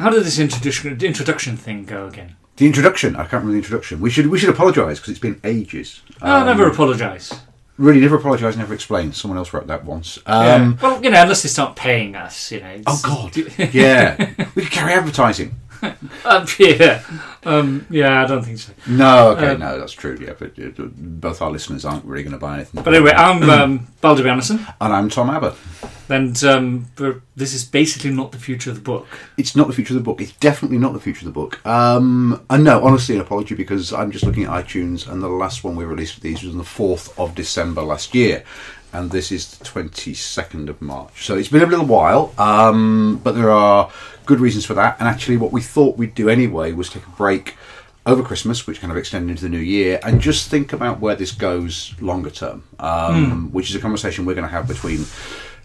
How did this introduction introduction thing go again? The introduction. I can't remember the introduction. We should we should apologise because it's been ages. Oh, Um, never apologise. Really, never apologise, never explain. Someone else wrote that once. Yeah. Um, well, you know, unless they start paying us, you know. Oh God! yeah, we could carry advertising. Um, yeah. Um, yeah, I don't think so. No, okay, Um, no, that's true. Yeah, but uh, both our listeners aren't really going to buy anything. But anyway, I'm um, Anderson, and I'm Tom Abbott. And um, this is basically not the future of the book. It's not the future of the book. It's definitely not the future of the book. Um, and no, honestly, an apology because I'm just looking at iTunes, and the last one we released of these was on the fourth of December last year, and this is the twenty second of March. So it's been a little while, um, but there are good reasons for that. And actually, what we thought we'd do anyway was take a break over Christmas, which kind of extended into the new year, and just think about where this goes longer term, um, which is a conversation we're going to have between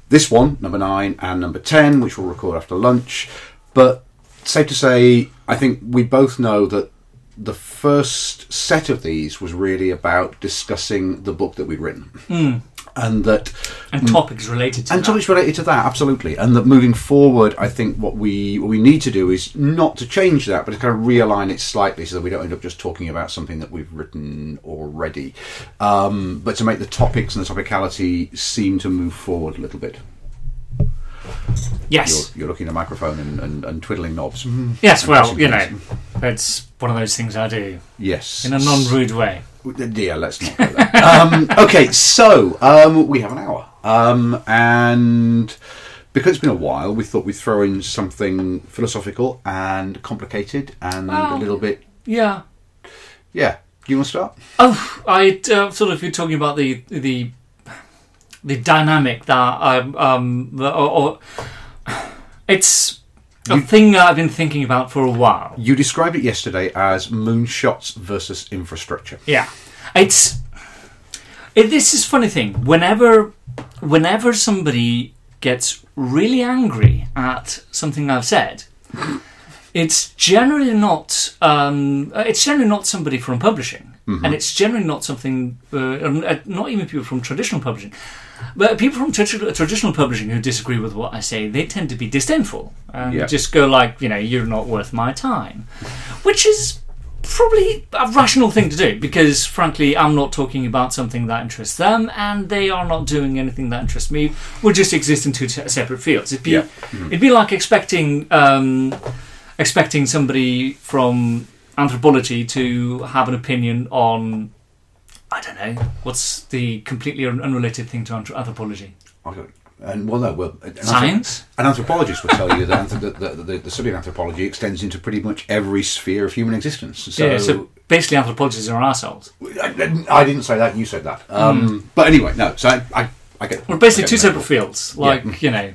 this one, number nine, and number 10, which we'll record after lunch. But safe to say, I think we both know that the first set of these was really about discussing the book that we'd written. Hmm. And that And topics related to and that. topics related to that, absolutely. And that moving forward, I think what we what we need to do is not to change that, but to kind of realign it slightly so that we don't end up just talking about something that we've written already, um, but to make the topics and the topicality seem to move forward a little bit. yes. You're, you're looking at a microphone and, and, and twiddling knobs. Yes, well, you know, it's one of those things I do Yes. in a non rude way. Yeah, let's not um, okay, so um, we have an hour, um, and because it's been a while, we thought we'd throw in something philosophical and complicated and a little bit. Yeah. Yeah, do you want to start? Oh, I uh, sort of you're talking about the the the dynamic that um um the, or, or it's a thing that I've been thinking about for a while. You described it yesterday as moonshots versus infrastructure. Yeah, it's it, this is funny thing. Whenever whenever somebody gets really angry at something I've said, it's generally not um, it's generally not somebody from publishing, and it's generally not something uh, uh, not even people from traditional publishing. But people from tradi- traditional publishing who disagree with what I say, they tend to be disdainful and Yeah. just go like, you know, you're not worth my time, which is probably a rational thing to do because, frankly, I'm not talking about something that interests them, and they are not doing anything that interests me. We just exist in two se- separate fields. It'd be, Yeah. it'd be like expecting, um, expecting somebody from anthropology to have an opinion on. I don't know. What's the completely un- unrelated thing to anthropology? Okay. And well, no, well, an anthrop- Science? An anthropologist will tell you that anthrop- the, the, the, the study of anthropology extends into pretty much every sphere of human existence. So, yeah, so basically, anthropologists are assholes. I, I didn't say that. You said that. Um, But anyway, no. So I, I, I get. We're basically get two separate fields, like you know,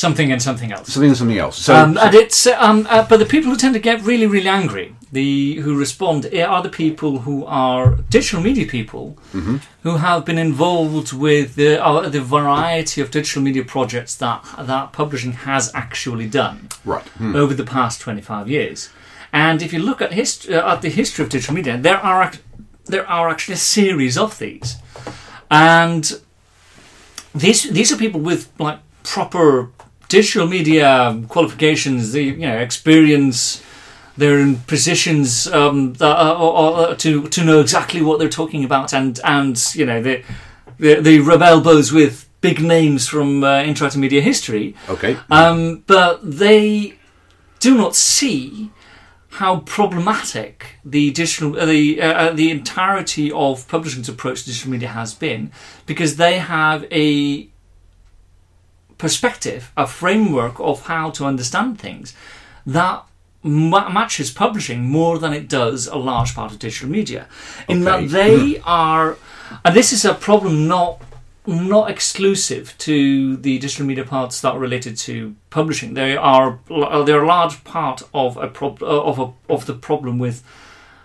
something and something else. Something and something else. So, um, and it's um, uh, but the people who tend to get really really angry, the who respond eh, are the people who are digital media people Mm-hmm. who have been involved with the uh, the variety of digital media projects that that publishing has actually done right. Hmm. over the past 25 years. And if you look at, hist- uh, at the history of digital media, there are there are actually a series of these, and these these are people with like proper digital media qualifications, the you know experience. They're in positions um, that, or, or, to to know exactly what they're talking about, and and you know they they, they rub elbows with big names from uh, interactive media history. Okay. Um, but they do not see how problematic the digital, uh, the uh, uh, the entirety of publishing's approach to digital media has been, because they have a perspective, a framework of how to understand things that ma- matches publishing more than it does a large part of digital media. In Okay. that they hmm. are, and this is a problem not not exclusive to the digital media parts that are related to publishing. They are uh, they're a large part of a prob- uh, of a, of the problem with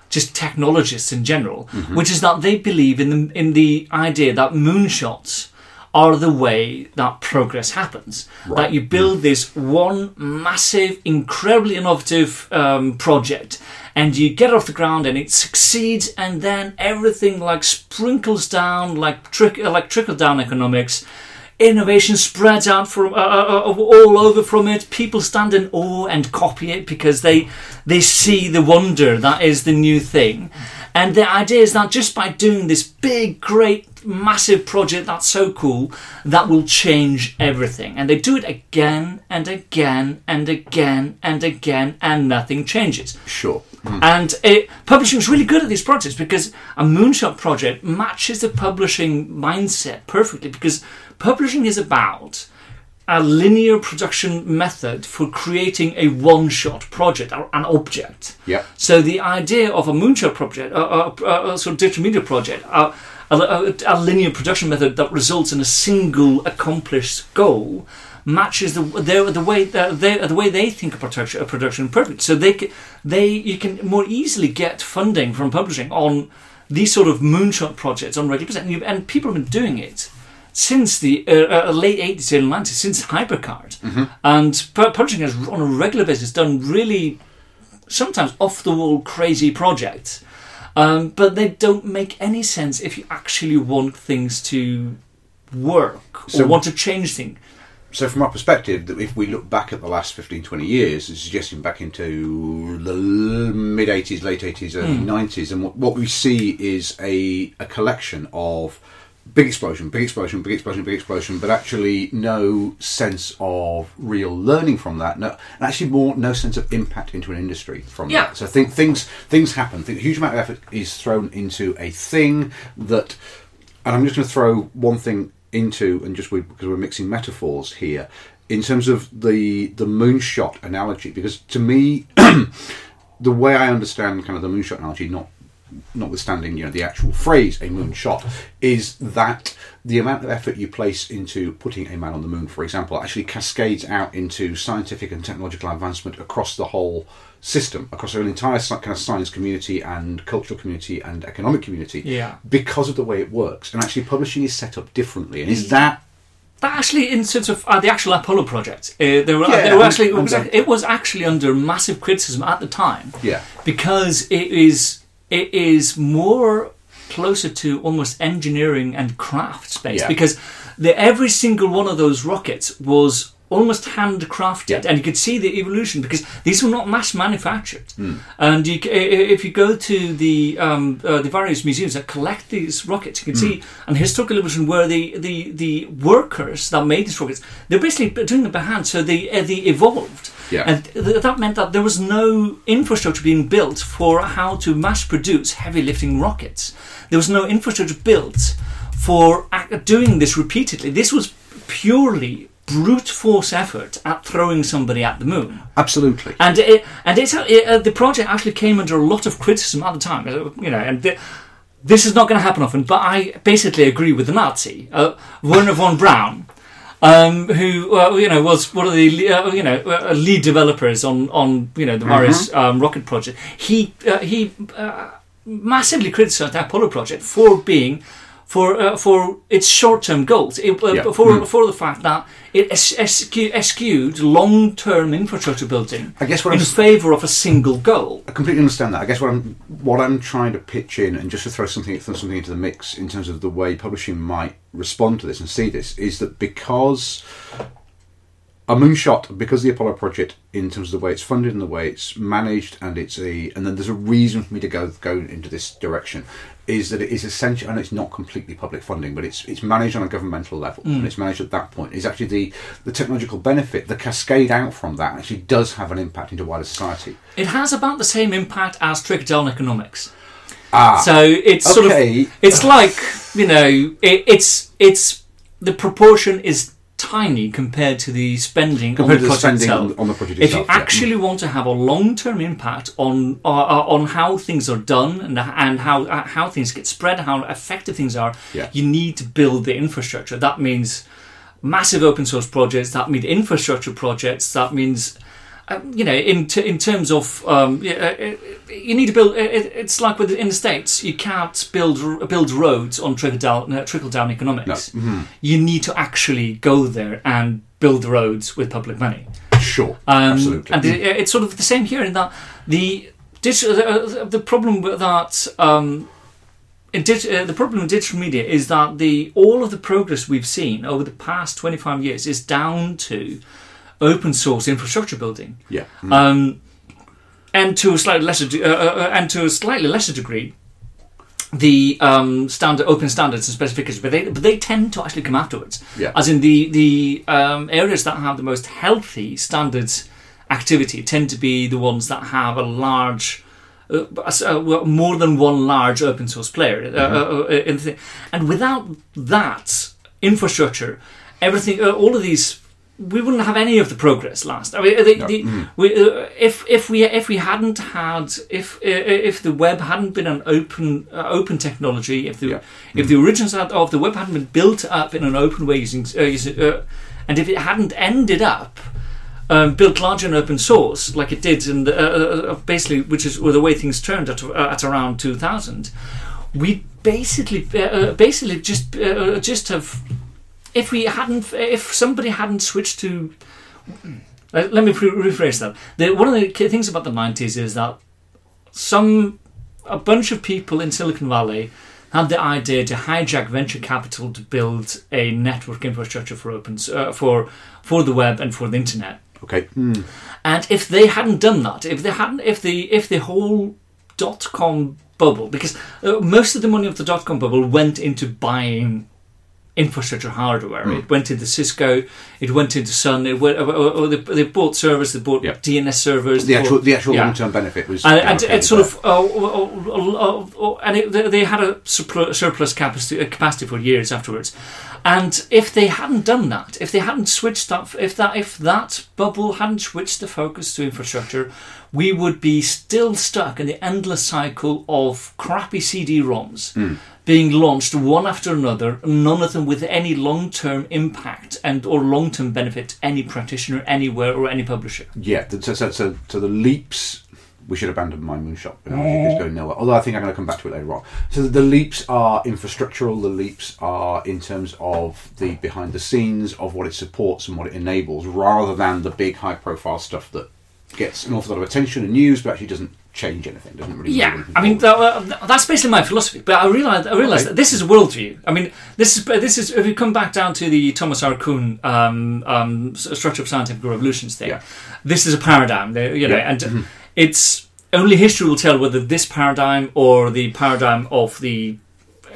just technologists in general, mm-hmm. which is that they believe in the in the idea that moonshots are the way that progress happens. That you build this one massive, incredibly innovative um, project, and you get off the ground, and it succeeds, and then everything like sprinkles down, like trick, like trickle down economics. innovation spreads out from uh, uh, uh, all over from it. People stand in awe and copy it because they they see the wonder that is the new thing. And the idea is that just by doing this big, great, massive project that's so cool, that will change everything. And they do it again and again and again and again, and nothing changes. Sure. Hmm. And it, publishing is really good at these projects because a moonshot project matches the publishing mindset perfectly because publishing is about a linear production method for creating a one-shot project or an object. Yeah. So the idea of a moonshot project, a, a, a, a sort of digital media project, a, a, a, a linear production method that results in a single accomplished goal, matches the the, the way the, the, the way they think of production, production perfect. So they they you can more easily get funding from publishing on these sort of moonshot projects on regular percent, and, and people have been doing it since the uh, uh, late 80s, early 90s, since Hypercard. And pu- publishing has, on a regular basis, done really sometimes off the wall crazy projects. Um, but they don't make any sense if you actually want things to work or So- want to change things. So, from our perspective, that if we look back at the last 15, 20 years, it's suggesting back into the mid 80s, late 80s, early 90s, and what, what we see is a, a collection of big explosion, big explosion, big explosion, big explosion, but actually no sense of real learning from that. No, and actually more no sense of impact into an industry from Yeah. that. So, think things things happen. Think, a huge amount of effort is thrown into a thing that and I'm just going to throw one thing into, and just we, because we're mixing metaphors here, in terms of the the moonshot analogy, because to me, the way I understand kind of the moonshot analogy, not notwithstanding you know the actual phrase a moonshot, is that the amount of effort you place into putting a man on the moon, for example, actually cascades out into scientific and technological advancement across the whole system, across an entire kind of science community and cultural community and economic community Yeah. because of the way it works. And actually, publishing is set up differently. And is that But actually, in terms of uh, the actual Apollo project, uh, they were, Yeah, they were actually, it, was, it was actually under massive criticism at the time. Yeah. Because it is it is more closer to almost engineering and craft space. Yeah. Because the, every single one of those rockets was almost handcrafted, Yeah. and you could see the evolution because these were not mass manufactured. Hmm. And you, c- i- i- if you go to the um, uh, the various museums that collect these rockets, you can Hmm. see an historical evolution where the, the, the workers that made these rockets they're basically doing it by hand, so they uh, they evolved. Yeah. And th- that meant that there was no infrastructure being built for how to mass produce heavy lifting rockets. There was no infrastructure built for doing this repeatedly. This was purely brute force effort at throwing somebody at the moon. absolutely? And it, and it's, it, uh, the project actually came under a lot of criticism at the time. uh, You know, and the, this is not going to happen often. But I basically agree with the Nazi, uh, Wernher von Braun, um, who uh, you know was one of the uh, you know uh, lead developers on on you know the various um, rocket project. He uh, he uh, massively criticised the Apollo project for being. For uh, for its short term goals, it, uh, Yeah. for for the fact that it es- eschewed long term infrastructure building I guess what in I'm- favour of a single goal. I completely understand that. I guess what I'm what I'm trying to pitch in, and just to throw something throw something into the mix in terms of the way publishing might respond to this and see this, is that because a moonshot, because the Apollo project, in terms of the way it's funded and the way it's managed, and it's a, and then there's a reason for me to go go into this direction, is that it is essential, and it's not completely public funding, but it's it's managed on a governmental level, and it's managed at that point. Is actually the the technological benefit, the cascade out from that, actually does have an impact into wider society. It has about the same impact as trickle down economics. Ah, So it's sort of it's like you know it, it's it's the proportion is tiny compared to the spending Compared on to the the project itself. on- the project if itself, you yeah. actually want to have a long term impact on uh, uh, on how things are done and and how uh, how things get spread, how effective things are, Yeah. you need to build the infrastructure. That means massive open source projects. That means infrastructure projects. That means um, you know, in t- in terms of um, yeah, uh, uh, you need to build. It, it- it's like with in the states, you can't build r- build roads on trickle down uh, trickle down economics. You need to actually go there and build the roads with public money. sure, Um, absolutely. And it, it's sort of the same here in that the digital, uh, the problem with that um, dig- uh, the problem with digital media is that the all of the progress we've seen over the past 25 years is down to open source infrastructure building. Yeah. Um, and to a slightly lesser de- uh, uh, and to a slightly lesser degree, the um, standard open standards and specifications, but they but they tend to actually come afterwards. Yeah. As in the the um, areas that have the most healthy standards activity tend to be the ones that have a large. Uh, uh, more than one large open source player, uh, uh, uh, in the thing. and without that infrastructure, everything, uh, all of these we wouldn't have any of the progress last. I mean, the, No. the, we, uh, if if we if we hadn't had if uh, if the web hadn't been an open uh, open technology, if the Yeah. if the origins of the web hadn't been built up in an open way using, uh, using uh, and if it hadn't ended up um, built large and open source like it did in the, uh, uh, basically, which is the way things turned at, uh, at around 2000, we basically uh, uh, basically just uh, just have if we hadn't if somebody hadn't switched to uh, let me pre- rephrase that. The, one of the key things about the 90s is that some a bunch of people in Silicon Valley had the idea to hijack venture capital to build a network infrastructure for open uh, for for the web and for the internet. Okay. Mm. And if they hadn't done that, if they hadn't, if the if the whole dot com bubble, because uh, most of the money of the dot com bubble went into buying infrastructure hardware. It went into Cisco, it went into Sun. It went, uh, uh, uh, they, they bought servers, they bought Yeah. DNS servers. The actual bought- the actual yeah. long term benefit was And, and it's sort of, and it, they, they had a surplus, capacity, capacity for years afterwards. And if they hadn't done that, if they hadn't switched that, if that, if that bubble hadn't switched the focus to infrastructure, we would be still stuck in the endless cycle of crappy CD-ROMs Hmm. Being launched one after another, none of them with any long-term impact and or long-term benefit to any practitioner anywhere or any publisher. Yeah, so, so, so, so the leaps. We should abandon my moonshot. It's going nowhere. Although I think I'm going to come back to it later on. So the leaps are infrastructural. The leaps are in terms of the behind the scenes of what it supports and what it enables, rather than the big high profile stuff that gets an awful lot of attention and news, but actually doesn't change anything. Doesn't really. Yeah, I mean that, uh, that's basically my philosophy. But I realize I realize Okay. that this is a worldview. I mean, this is this is if you come back down to the Thomas R. Kuhn um, um, structure of scientific revolutions thing. Yeah. This is a paradigm, you know, Yeah. Mm-hmm. and it's only history will tell whether this paradigm or the paradigm of the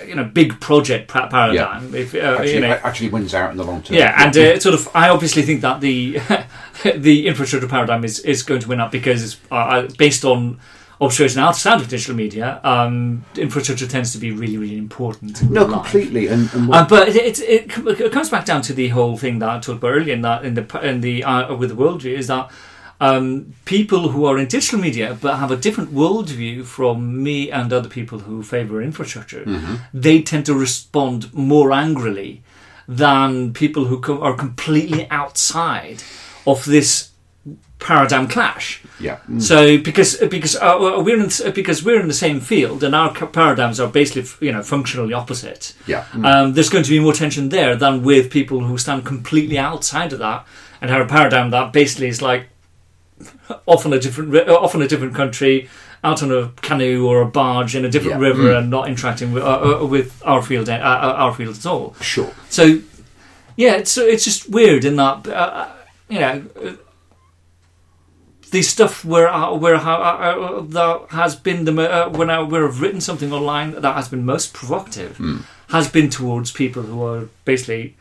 you know big project pa- paradigm. If uh, actually, you know, actually wins out in the long term. yeah, and uh, sort of. I obviously think that the the infrastructure paradigm is, is going to win up because it's uh, uh, based on observation outside of digital media. Um, infrastructure tends to be really really important. no, life. completely. And, and Uh, but it, it, it, it comes back down to the whole thing that I talked about earlier in that in the in the uh, with the worldview is that um, people who are in digital media but have a different worldview from me and other people who favour infrastructure, they tend to respond more angrily than people who co- are completely outside of this paradigm clash. yeah, mm, So because because uh, we're in the, because we're in the same field and our paradigms are basically you know functionally opposite. yeah. mm. Um, there's going to be more tension there than with people who stand completely outside of that and have a paradigm that basically is like off on a different ri- uh, off in a different country, out on a canoe or a barge in a different Yeah. river, Mm. and not interacting with uh, uh, with our field uh, uh, our field at all. Sure. So yeah, it's it's just weird in that uh, you know. Uh, the stuff where uh, where uh, uh, that has been the uh, when I where I've written something online that has been most provocative Hmm. has been towards people who are basically uh,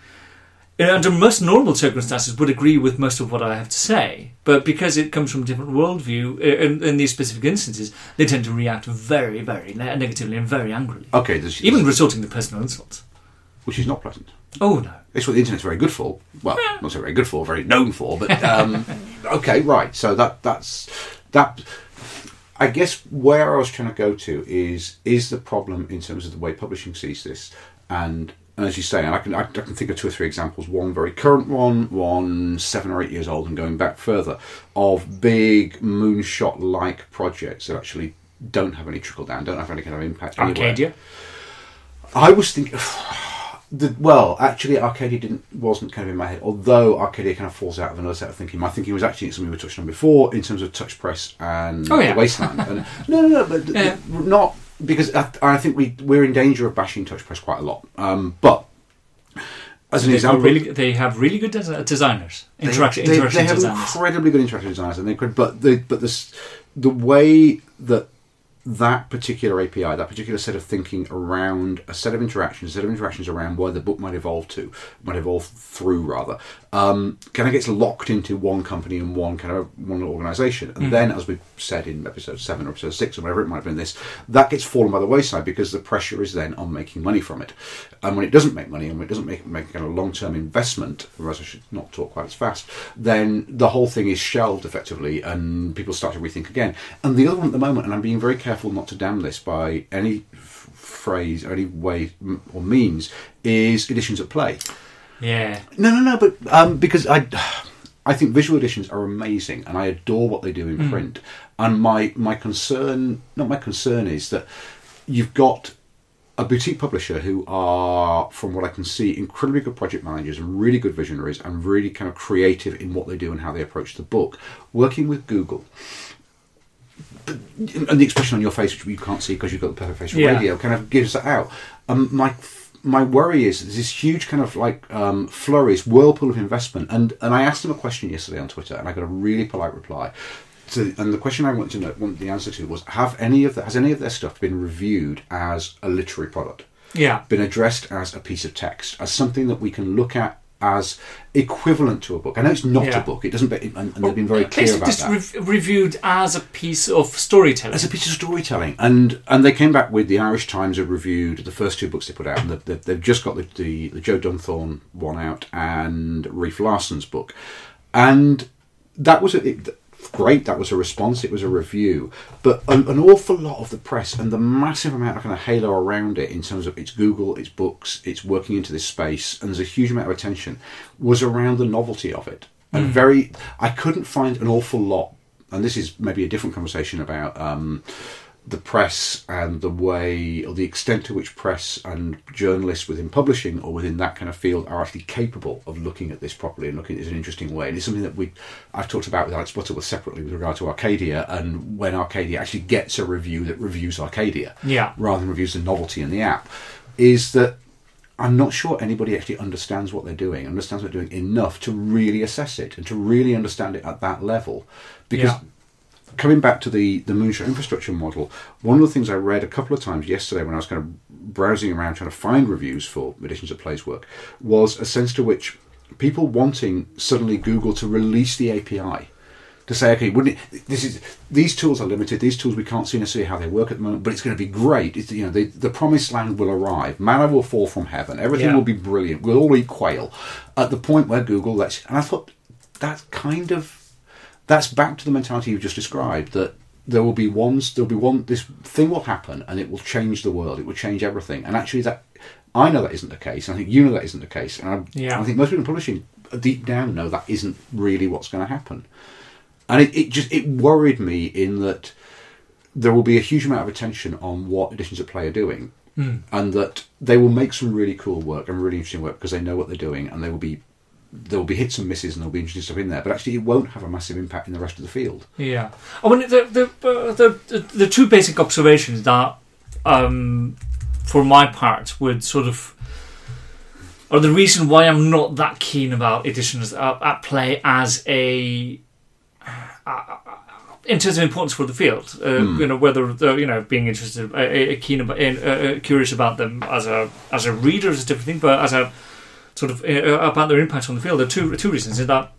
under most normal circumstances would agree with most of what I have to say, but because it comes from a different worldview in, in these specific instances, they tend to react very, very ne- negatively and very angrily, Okay. Even resorting to personal insults. which is not pleasant. Oh no! It's what the internet's very good for. Well, not so very good for, very known for. But um, okay, right. So that that's that. I guess where I was trying to go to is is the problem in terms of the way publishing sees this, and, and as you say, and I can I, I can think of two or three examples. One very current one, one seven or eight years old, and going back further, of big moonshot like projects that actually don't have any trickle down, don't have any kind of impact. anywhere. Arcadia. I was thinking. The, well, actually, Arcadia didn't wasn't kind of in my head. Although Arcadia kind of falls out of another set of thinking. My thinking was actually something we were touching on before in terms of Touch Press and Oh, yeah. the Wasteland. and, no, no, no, but Yeah. not because I, I think we we're in danger of bashing Touch Press quite a lot. Um, but as an They've example, really, they have really good des- designers, they- interaction, they, interaction they have designers. incredibly good interaction designers, and they could, but the but this the way that that particular API, that particular set of thinking around a set of interactions, a set of interactions around where the book might evolve to, might evolve through rather, um, kind of gets locked into one company and one kind of one organisation, and then, as we said in episode seven or episode six or whatever it might have been, this that gets fallen by the wayside because the pressure is then on making money from it, and when it doesn't make money and when it doesn't make make a kind of long term investment, whereas I should not talk quite as fast, then the whole thing is shelved effectively, and people start to rethink again. And the other one at the moment, and I'm being very careful not to damn this by any phrase or any way or means, is editions at play. Yeah, No, no, no, but um, because I, I think visual editions are amazing, and I adore what they do in print. And my my concern, not my concern, is that you've got a boutique publisher who are, from what I can see, incredibly good project managers and really good visionaries and really kind of creative in what they do and how they approach the book, working with Google. And the expression on your face, which you can't see because you've got the perfect face Yeah. radio, kind of gives that out. Um, my my worry is there's this huge kind of like um, flurries, whirlpool of investment, and and I asked him a question yesterday on Twitter, and I got a really polite reply. So, and the question I wanted to know, want the answer to was: Have any of the, has any of their stuff been reviewed as a literary product? yeah. been addressed as a piece of text, as something that we can look at as equivalent to a book. I know it's not Yeah. a book; it doesn't. Be, and, and they've been very clear about just that. rev- reviewed as a piece of storytelling. as a piece of storytelling, and and they came back with the Irish Times have reviewed the first two books they put out, and they've, they've just got the, the the Joe Dunthorne one out and Reif Larsen's book, and that was a, it, great. That was a response. It was a review, but an, an awful lot of the press and the massive amount of kind of halo around it in terms of its Google, its books, it's working into this space, and there's a huge amount of attention was around the novelty of it, and very. I couldn't find an awful lot and this is maybe a different conversation about um, the press and the way or the extent to which press and journalists within publishing or within that kind of field are actually capable of looking at this properly and looking at it in an interesting way. And it's something that we I've talked about with Alex Butterworth separately with regard to Arcadia and when Arcadia actually gets a review that reviews Arcadia Yeah. rather than reviews the novelty in the app, is that I'm not sure anybody actually understands what they're doing, understands what they're doing enough to really assess it and to really understand it at that level. Because Yeah. Coming back to the, the moonshot infrastructure model, one of the things I read a couple of times yesterday when I was kind of browsing around trying to find reviews for editions of Plays work was a sense to which people wanting suddenly Google to release the API to say, okay, wouldn't it, this is these tools are limited. These tools we can't see necessarily how they work at the moment, but it's going to be great. It's, you know, the, the promised land will arrive. Manna will fall from heaven. Everything Yeah. will be brilliant. We'll all eat quail. At the point where Google lets, and I thought that's kind of that's back to the mentality you've just described that there will be ones there'll be one this thing will happen and it will change the world it will change everything. And actually that i know that isn't the case and i think you know that isn't the case and i, Yeah. I think most people in publishing deep down know that isn't really what's going to happen. And it, it just it worried me in that there will be a huge amount of attention on what editions at play are doing hmm. and that they will make some really cool work and really interesting work because they know what they're doing and they will be there will be hits and misses and there'll be interesting stuff in there but actually it won't have a massive impact in the rest of the field Yeah. I mean, the the uh, the, the, the two basic observations that, um, for my part, would sort of are the reason why I'm not that keen about editions at, at play as a. Uh, in terms of importance for the field, uh, you know whether uh, you know being interested, uh, uh, keen about, uh, uh, curious about them as a as a reader is a different thing, but as a sort of uh, about their impact on the field, there are two two reasons. Is that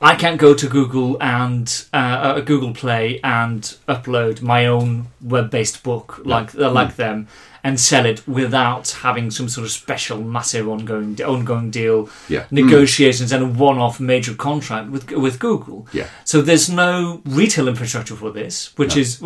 I can't go to Google and uh, uh, Google Play and upload my own web-based book like uh, like them and sell it without having some sort of special, massive ongoing ongoing deal, Yeah. negotiations, and a one-off major contract with with Google. Yeah. So there's no retail infrastructure for this, which No. is,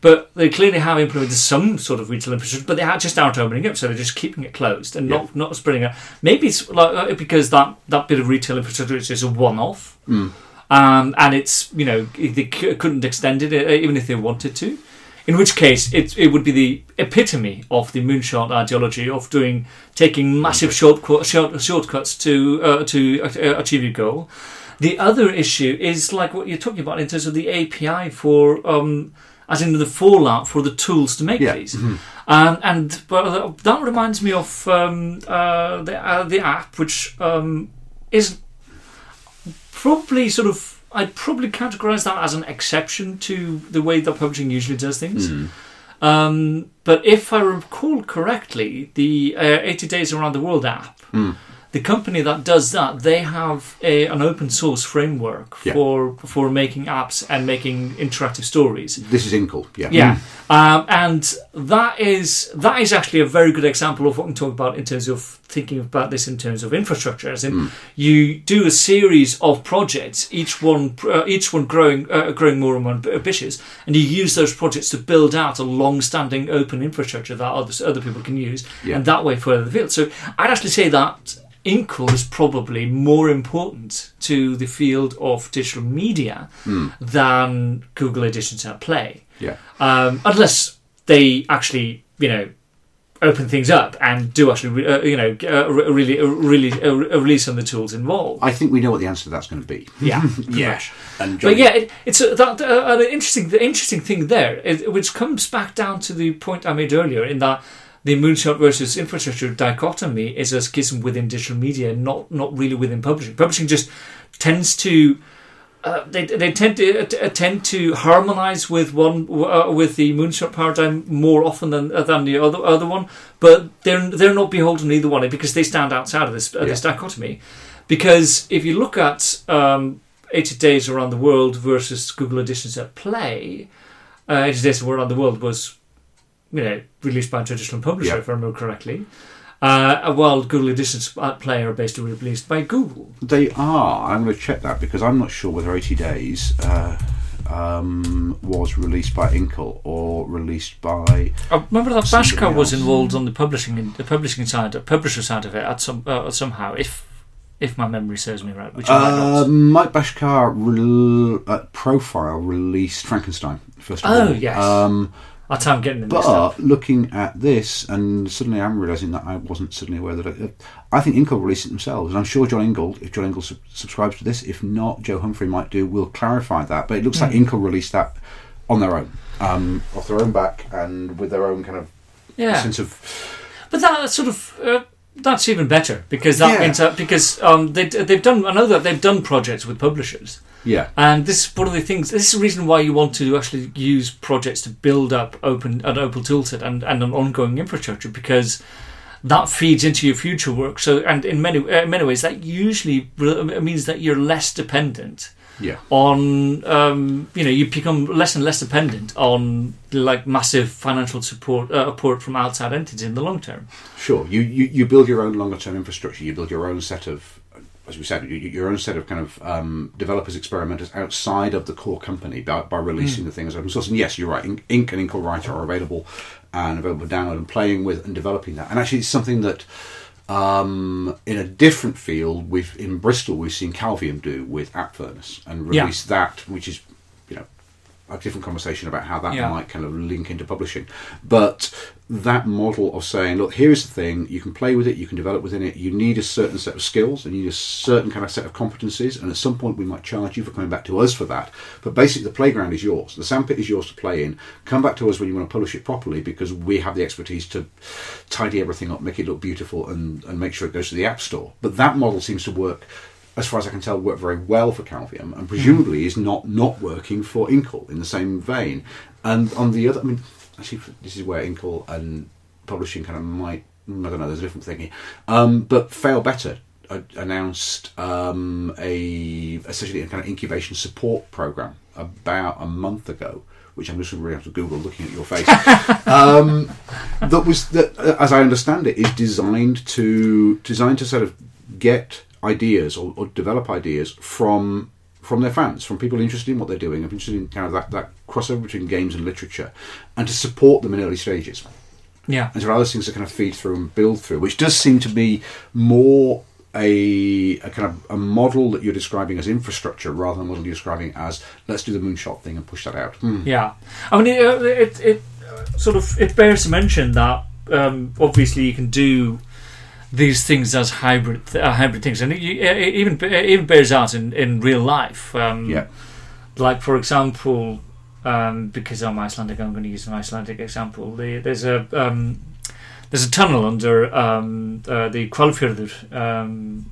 but they clearly have implemented some sort of retail infrastructure, but they ha- just aren't opening up, so they're just keeping it closed and Yeah. not not spreading it. Maybe it's like uh, because that that bit of retail infrastructure is just a one-off, Mm. um, and it's you know they couldn't extend it uh, even if they wanted to. In which case, it it would be the epitome of the moonshot ideology of doing taking massive short, short shortcuts to uh, to uh, achieve your goal. The other issue is like what you're talking about in terms of the API for um, as in the fallout for the tools to make Yeah. these. Um, and but that reminds me of um, uh, the uh, the app, which um, is probably sort of I'd probably categorize that as an exception to the way that publishing usually does things. Um, but if I recall correctly, the uh, 80 Days Around the World app, the company that does that, they have a, an open source framework Yeah. for for making apps and making interactive stories. This is Inkle, yeah. Yeah, um, and that is that is actually a very good example of what I'm talking about in terms of thinking about this in terms of infrastructure. As in, you do a series of projects, each one uh, each one growing uh, growing more and more ambitious, and you use those projects to build out a long-standing open infrastructure that others other people can use, Yeah. and that way further the field. So I'd actually say that. Inkle is probably more important to the field of digital media than Google Editions at Play Yeah. um, unless they actually, you know, open things up and do actually, re- uh, you know, uh, re- really, uh, really uh, release some of the tools involved. I think we know what the answer to that's going to be. yeah, Yeah. And But yeah, it, it's a, that, uh, an interesting, the interesting thing there, it, which comes back down to the point I made earlier, in that the moonshot versus infrastructure dichotomy is a schism within digital media, not not really within publishing. Publishing just tends to. Uh, they, they tend to uh, tend to harmonize with one uh, with the moonshot paradigm more often than uh, than the other other one, but they're they're not beholden to either one because they stand outside of this uh, this dichotomy. Because if you look at um, 80 Days Around the World versus Google Editions at Play, uh, 80 Days Around the World was, you know, released by a traditional publisher, Yeah. if I remember correctly. Uh, while Google Editions at Play are basically released by Google. They are. I'm going to check that because I'm not sure whether 80 Days uh, um, was released by Inkle or released by. I remember that Bhaskar was involved on the publishing the publishing side, the publisher side of it, at some uh, somehow, if if my memory serves me right, which I might Uh. Mike Bhaskar rel- uh, profile released Frankenstein first of Oh, all. yes. Um, That's how I'm getting in stuff. but looking at this, and suddenly I'm realizing that I wasn't suddenly aware that I, I think Inkle released it themselves, and I'm sure Jon Ingold, if Jon Ingold sub- subscribes to this, if not, Joe Humfrey might do. Will clarify that, but it looks like Hmm. Inkle released that on their own, um, off their own back, and with their own kind of Yeah. sense of But that sort of uh, that's even better because that Yeah. means that because um, they they've done I know that they've done projects with publishers yeah, and this is one of the things this is the reason why you want to actually use projects to build up open an open toolset and, and an ongoing infrastructure because that feeds into your future work so and in many uh, in many ways that usually means that you're less dependent yeah. on um, you know you become less and less dependent on like massive financial support uh, support from outside entities in the long term Sure, you, you, you build your own longer term infrastructure. You build your own set of, as we said, you- you- your own set of kind of um, developers, experimenters outside of the core company by, by releasing the thing as open source. And yes, you're right. Ink, Ink and Inkle Writer are available and available to download and playing with and developing that. And actually, it's something that um, in a different field, we've in Bristol we've seen Calvium do with App Furnace and Yeah. release that, which is you know a different conversation about how that Yeah. might kind of link into publishing. But that model of saying, look, here's the thing, you can play with it, you can develop within it, you need a certain set of skills and you need a certain kind of set of competencies, and at some point we might charge you for coming back to us for that. But basically, the playground is yours, the sandpit is yours to play in. Come back to us when you want to publish it properly because we have the expertise to tidy everything up, make it look beautiful, and, and make sure it goes to the App Store. But that model seems to work as far as I can tell, work very well for Calvium, and presumably is not not working for Inkle in the same vein. And on the other, I mean, actually, this is where Inkle and publishing kind of might. I don't know. There's a different thing here, um, but Fail Better uh, announced um, a essentially a kind of incubation support program about a month ago. Which I'm just really have to Google, looking at your face. um, that was that, uh, as I understand it, is designed to designed to sort of get ideas or, or develop ideas from from their fans, from people interested in what they're doing, interested in kind of that, that crossover between games and literature, and to support them in early stages. Yeah. And so other things to kind of feed through and build through, which does seem to be more a, a kind of a model that you're describing as infrastructure rather than a model you're describing as let's do the moonshot thing and push that out. Yeah, I mean, it it, it uh, sort of it bears to mention that um, obviously you can do these things as hybrid uh, hybrid things, and it, you- it even it even bears out in, in real life. Um, Yeah. like for example, um, because I'm Icelandic, I'm going to use an Icelandic example. The, there's a um, there's a tunnel under um, uh, the Hvalfjörður um,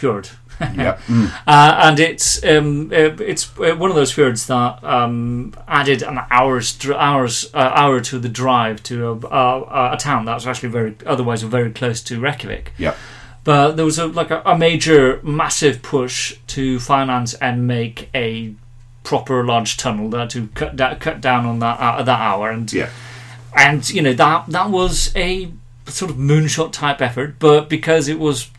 fjord, yeah. Mm. uh, and it's um, uh, it's uh, one of those fjords that um, added an hour's hours uh, hour to the drive to a, a, a town that was actually very otherwise very close to Reykjavik. Yeah. But there was a, like a, a major, massive push to finance and make a proper large tunnel there to cut da- cut down on that uh, that hour, and Yeah. and you know that that was a sort of moonshot type effort, but because it was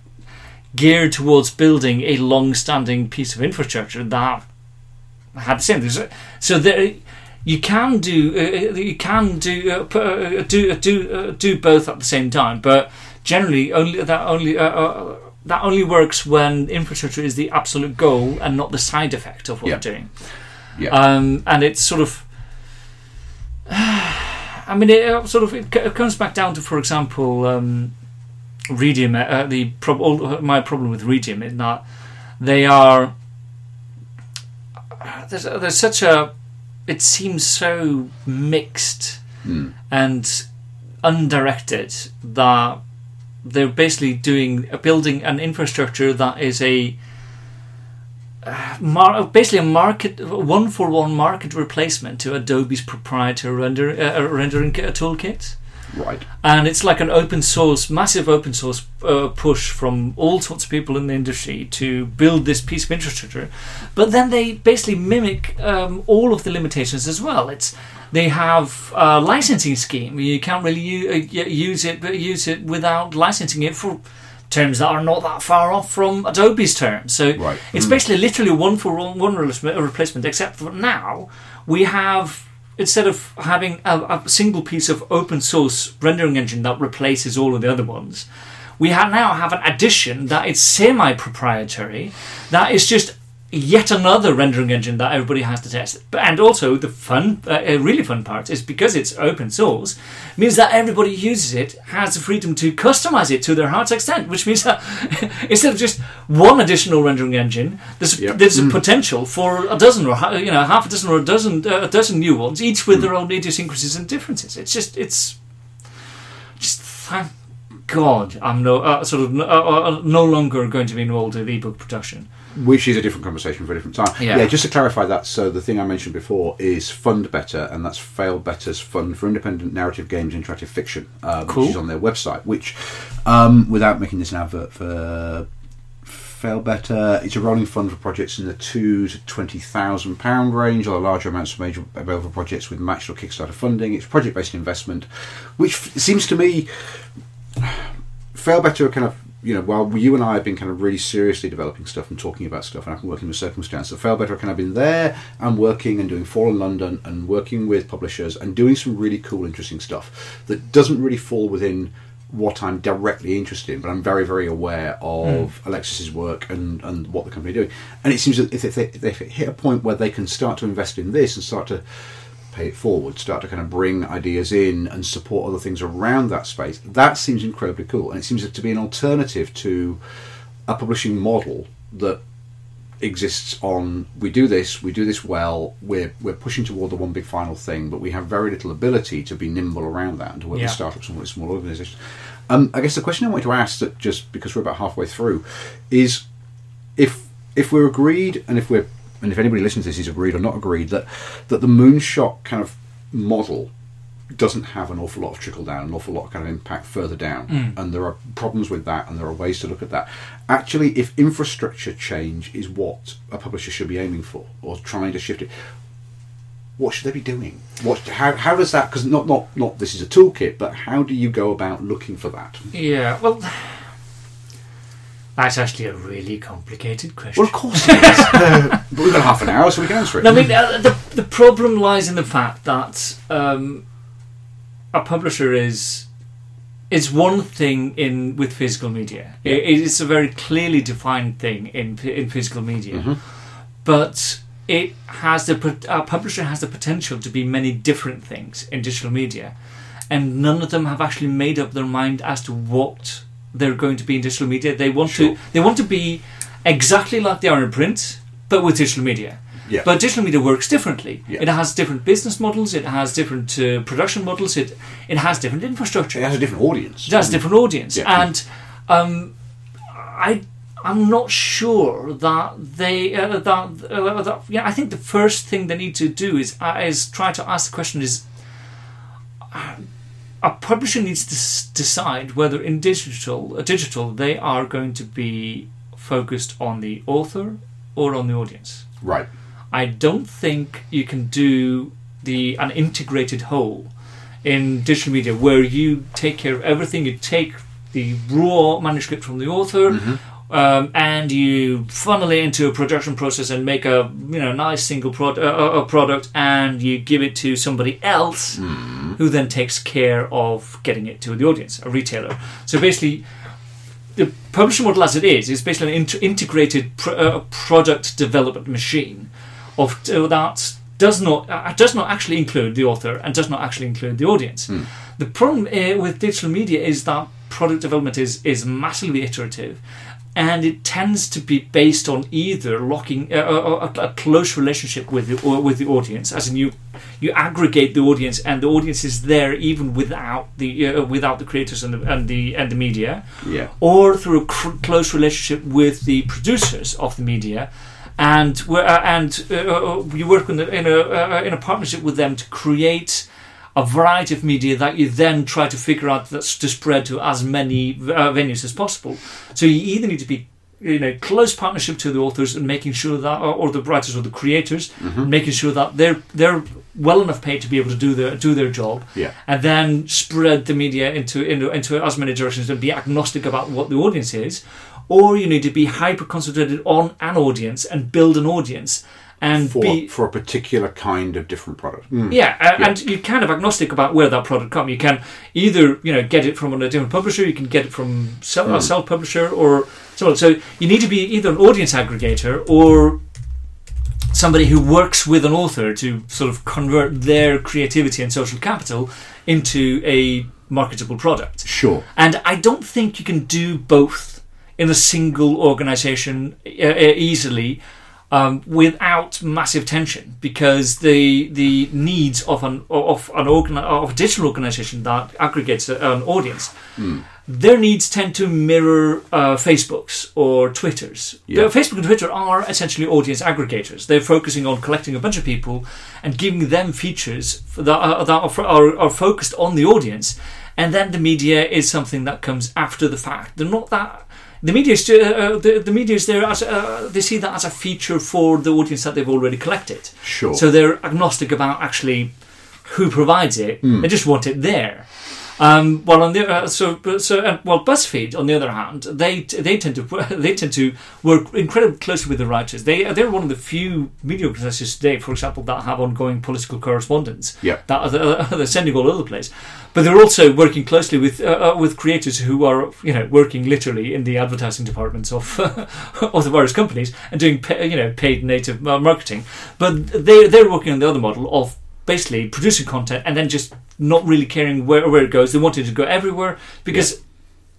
geared towards building a long-standing piece of infrastructure that had the same. thing. So there, you can do uh, you can do uh, pu- uh, do do uh, do both at the same time, but generally only that only. Uh, uh, that only works when infrastructure is the absolute goal and not the side effect of what Yeah. you're doing. Yeah. Um, and it's sort of, I mean, it uh, sort of it, it comes back down to, for example, um, Readium. Uh, the prob- all, my problem with Readium is that they are there's, there's such a it seems so mixed Mm. and undirected that they're basically doing uh, building an infrastructure that is a uh, mar- basically a market one for one market replacement to Adobe's proprietary render, uh, rendering uh, toolkit Right. and it's like an open source, massive open source uh, push from all sorts of people in the industry to build this piece of infrastructure. But then they basically mimic um, all of the limitations as well. It's they have a licensing scheme. You can't really u- uh, use it, but use it without licensing it for terms that are not that far off from Adobe's terms. So Right. it's Mm. basically literally one for one, one replacement, replacement, except for now we have instead of having a, a single piece of open source rendering engine that replaces all of the other ones, we have now have an addition that is semi proprietary, that is just yet another rendering engine that everybody has to test. But- And also, the fun, uh, really fun part is because it's open source, means that everybody uses it has the freedom to customize it to their heart's extent, which means that instead of just one additional rendering engine, there's, Yep. there's a potential for a dozen or you know half a dozen or a dozen uh, a dozen new ones, each with their own idiosyncrasies and differences. It's just it's just God I'm no uh, sort of uh, uh, no longer going to be involved with ebook production. Which is a different conversation for a different time. Yeah. just to clarify that, so the thing I mentioned before is Fund Better, and that's Fail Better's Fund for Independent Narrative Games Interactive Fiction, um, Cool. which is on their website. Which, um, without making this an advert for Fail Better, it's a rolling fund for projects in the two to twenty thousand pound range, or larger amounts of major available projects with matched or Kickstarter funding. It's project based investment, which f- seems to me Fail Better are kind of you know while you and I have been kind of really seriously developing stuff and talking about stuff, and I've been working with Circumstance. So Fail Better have kind of been there and working and doing Fallen London and working with publishers and doing some really cool, interesting stuff that doesn't really fall within what I'm directly interested in, but I'm very, very aware of hmm. Alexis's work and, and what the company are doing. And it seems that if they, if they hit a point where they can start to invest in this and start to pay it forward, start to kind of bring ideas in and support other things around that space, that seems incredibly cool. And it seems to be an alternative to a publishing model that exists on we do this, we do this well, we're we're pushing toward the one big final thing, but we have very little ability to be nimble around that and to work Yeah. with startups and with small organizations. Um, I guess the question I want to ask that just because we're about halfway through is if if we're agreed and if we're and if anybody listens to this is agreed or not agreed that that the moonshot kind of model doesn't have an awful lot of trickle down, an awful lot of kind of impact further down, mm. and there are problems with that, and there are ways to look at that. Actually, if infrastructure change is what a publisher should be aiming for or trying to shift it, what should they be doing? What how how does that? Because not not not this is a toolkit, but how do you go about looking for that? Yeah, well, that's actually a really complicated question. Well, of course it is. But we've got half an hour, so we can answer it. No, I mean, uh, the, the problem lies in the fact that um, a publisher is is one thing in with physical media. Yeah. It, it's a very clearly defined thing in in physical media, Mhm. but it has the a publisher has the potential to be many different things in digital media, and none of them have actually made up their mind as to what they're going to be in digital media. They want Sure. to they want to be exactly like they are in print, but with digital media. Yeah. But digital media works differently. Yeah. It has different business models. It has different uh, production models. It it has different infrastructure. It has a different audience. It has a different audience, Yeah. and um, I I'm not sure that they uh, that, uh, that yeah I think the first thing they need to do is uh, is try to ask the question is uh, a publisher needs to s- decide whether in digital uh, digital they are going to be focused on the author or on the audience. Right. I don't think you can do the an integrated whole in digital media where you take care of everything. You take the raw manuscript from the author. Um, and you funnel it into a production process and make a you know nice single prod- uh, uh, product, and you give it to somebody else, who then takes care of getting it to the audience, a retailer. So basically, the publishing model as it is is basically an inter- integrated pr- uh, product development machine of uh, that does not uh, does not actually include the author and does not actually include the audience. The problem uh, with digital media is that product development is is massively iterative. And it tends to be based on either locking uh, a, a, a close relationship with the or with the audience, as in you you aggregate the audience, and the audience is there even without the uh, without the creators and the and the and the media Yeah. or through a cr- close relationship with the producers of the media, and uh, and uh, uh, you work in a, in a uh, in a partnership with them to create a variety of media that you then try to figure out that's to spread to as many uh, venues as possible. So you either need to be you know close partnership to the authors and making sure that or, or the writers or the creators making sure that they're they're well enough paid to be able to do their do their job Yeah. and then spread the media into, into into as many directions and be agnostic about what the audience is, or you need to be hyper concentrated on an audience and build an audience and For, be for a particular kind of different product. Mm. yeah, a- and you're kind of agnostic about where that product comes. You can either you know get it from a different publisher, you can get it from self, a self publisher, or so on. So you need to be either an audience aggregator or somebody who works with an author to sort of convert their creativity and social capital into a marketable product. Sure. And I don't think you can do both in a single organization uh, uh, easily um, without massive tension because the the needs of an of an organ, of a digital organization that aggregates an audience their needs tend to mirror uh, Facebook's or Twitter's. Yeah. Facebook and Twitter are essentially audience aggregators. They're focusing on collecting a bunch of people and giving them features that are, that are, are, are focused on the audience, and then the media is something that comes after the fact. They're not that. The media is uh, uh, the, the media is there as uh, they see that as a feature for the audience that they've already collected. Sure. So they're agnostic about actually who provides it. They just want it there. Um, well, on the uh, so so uh, well, BuzzFeed on the other hand, they they tend to they tend to work incredibly closely with the writers. They they're one of the few media organizations today, for example, that have ongoing political correspondence. Yeah. that are, they're sending all over the place. But they're also working closely with uh, uh, with creators who are you know working literally in the advertising departments of of the various companies and doing you know paid native uh, marketing. But they they're working on the other model of basically producing content and then just not really caring where, where it goes. They want it to go everywhere because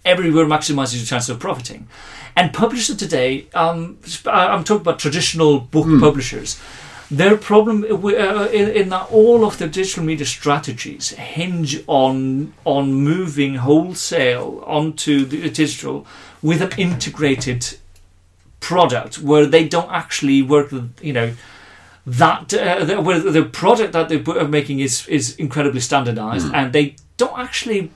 everywhere maximizes your chance of profiting. And publishers today, um, I- I'm talking about traditional book publishers. Their problem uh, in, in that all of their digital media strategies hinge on on moving wholesale onto the digital with an integrated product where they don't actually work with you know that uh, the, the product that they're making is is incredibly standardized and they don't actually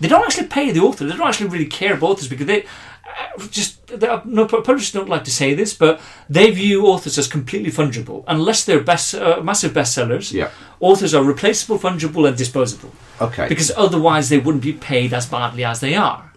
they don't actually pay the author. They don't actually really care about authors because they uh, just are, no publishers don't like to say this but they view authors as completely fungible. Unless they're best uh, massive bestsellers Yeah. authors are replaceable fungible and disposable. Okay. because otherwise they wouldn't be paid as badly as they are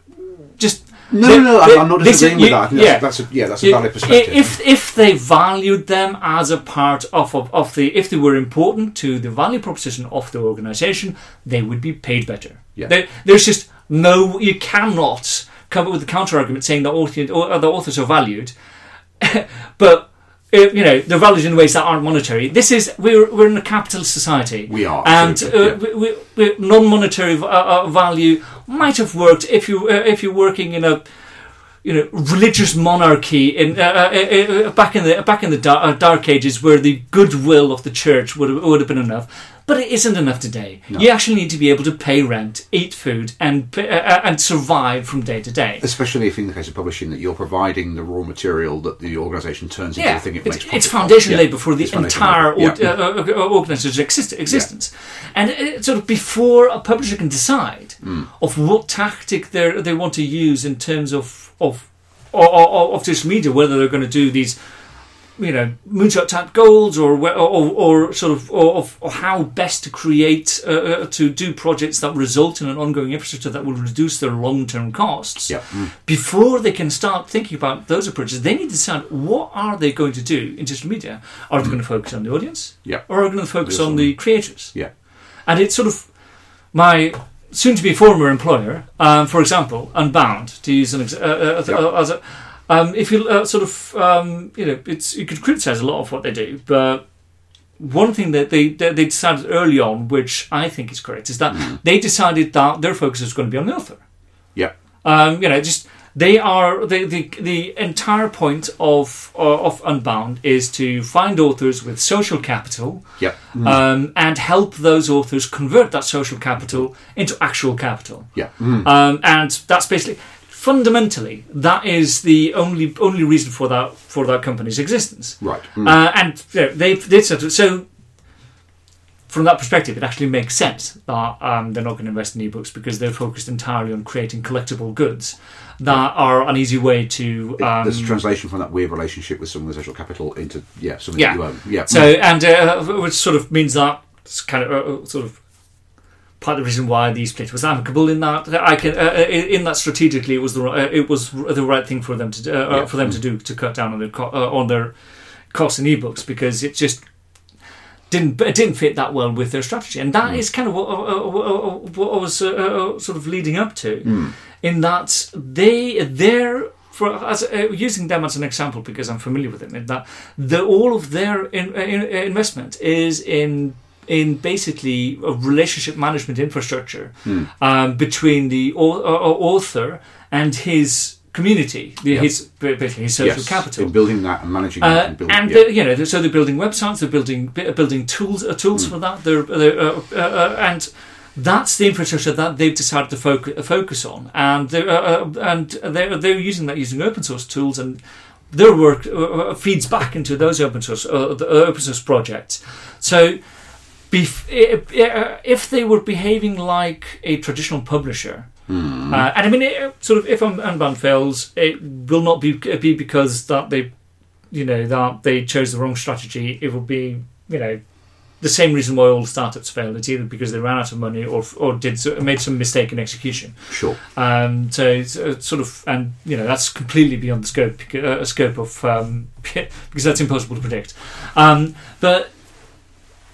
no, they- no, no. they- I'm not disagreeing with you- that. Yeah. that's, that's a, yeah, that's a Yeah, valid perspective. If if they valued them as a part of, of, of the if they were important to the value proposition of the organization, they would be paid better. Yeah. There, there's just no you cannot come up with a counter argument saying that authors, or the authors are valued, but. Uh, You know they're valued in ways that aren't monetary. This is we're we're in a capitalist society. We are, and uh, we, we, we, non-monetary uh, uh, value might have worked if you uh, if you're working in a you know religious monarchy in uh, uh, uh, uh, back in the back in the dark, uh, dark ages where the goodwill of the church would have, would have been enough but it isn't enough today you actually need to be able to pay rent eat food and uh, uh, and survive from day to day Especially if, in the case of publishing, that you're providing the raw material that the organisation turns into yeah, the thing it it's, makes. it's foundation Yeah. labour for the It's entire or, Yeah. uh, uh, uh, organisation's exist- existence, and it, sort of before a publisher can decide Hmm. of what tactic they they want to use in terms of of or, or, of digital media, whether they're going to do these. You know, moonshot type goals, or or, or sort of, or, or how best to create uh, uh, to do projects that result in an ongoing infrastructure that will reduce their long term costs Yeah. Mm. before they can start thinking about those approaches, they need to decide what are they going to do in digital media. Are they going to focus on the audience, Yeah. or are they going to focus on um, the creators? Yeah. And it's sort of my soon-to-be former employer, um, for example, Unbound, to use an ex- uh, uh, Yeah. uh, as a. Um, if you uh, sort of, um, you know, it's you could criticize a lot of what they do, but one thing that they that they decided early on, which I think is correct, is that Mm. they decided that their focus is going to be on the author. Yeah. Um, you know, just they are the the, the entire point of uh, of Unbound is to find authors with social capital Yeah. Mm. um, and help those authors convert that social capital into actual capital. Yeah. Mm. Um, and that's basically fundamentally that is the only only reason for that for that company's existence. Right. Mm. Uh, and you know, they did of so from that perspective, it actually makes sense that um, they're not going to invest in ebooks because they're focused entirely on creating collectible goods that are an easy way to. Um, There's a translation from that weird relationship with some of the social capital into yeah something Yeah. that you own. Yeah. So, and uh, which sort of means that it's kind of uh, sort of part of the reason why the split was amicable in that I can uh, uh, in that strategically it was the uh, it was the right thing for them to do, uh, Yeah. for them to do to cut down on their co- uh, on their costs in ebooks because it just didn't it didn't fit that well with their strategy. And that is kind of what, uh, uh, uh, what I was uh, uh, sort of leading up to in that they they're for as uh, using them as an example because I'm familiar with them that the all of their in, uh, in, uh, investment is in in basically a relationship management infrastructure um, between the au- uh, uh, author and his community, Yeah. his basically his social yes, capital. in building that and managing that Uh, and building. and yeah. you know, so they're building websites, they're building building tools, uh, tools for that. They're, they're uh, uh, uh, and that's the infrastructure that they've decided to focus focus on, and they're uh, uh, and they're they're using that using open source tools, and their work uh, uh, feeds back into those open source uh, the open source projects. So. Bef- if, uh, they were behaving like a traditional publisher, Hmm. uh, and I mean, it, sort of, if Un- Unbound fails, it will not be be because that they, you know, that they chose the wrong strategy. It will be, you know, the same reason why all startups fail. It's either because they ran out of money or or did made some mistake in execution. Sure. Um, so it's, uh, sort of, and you know, that's completely beyond the scope uh, scope of um, because that's impossible to predict. Um, but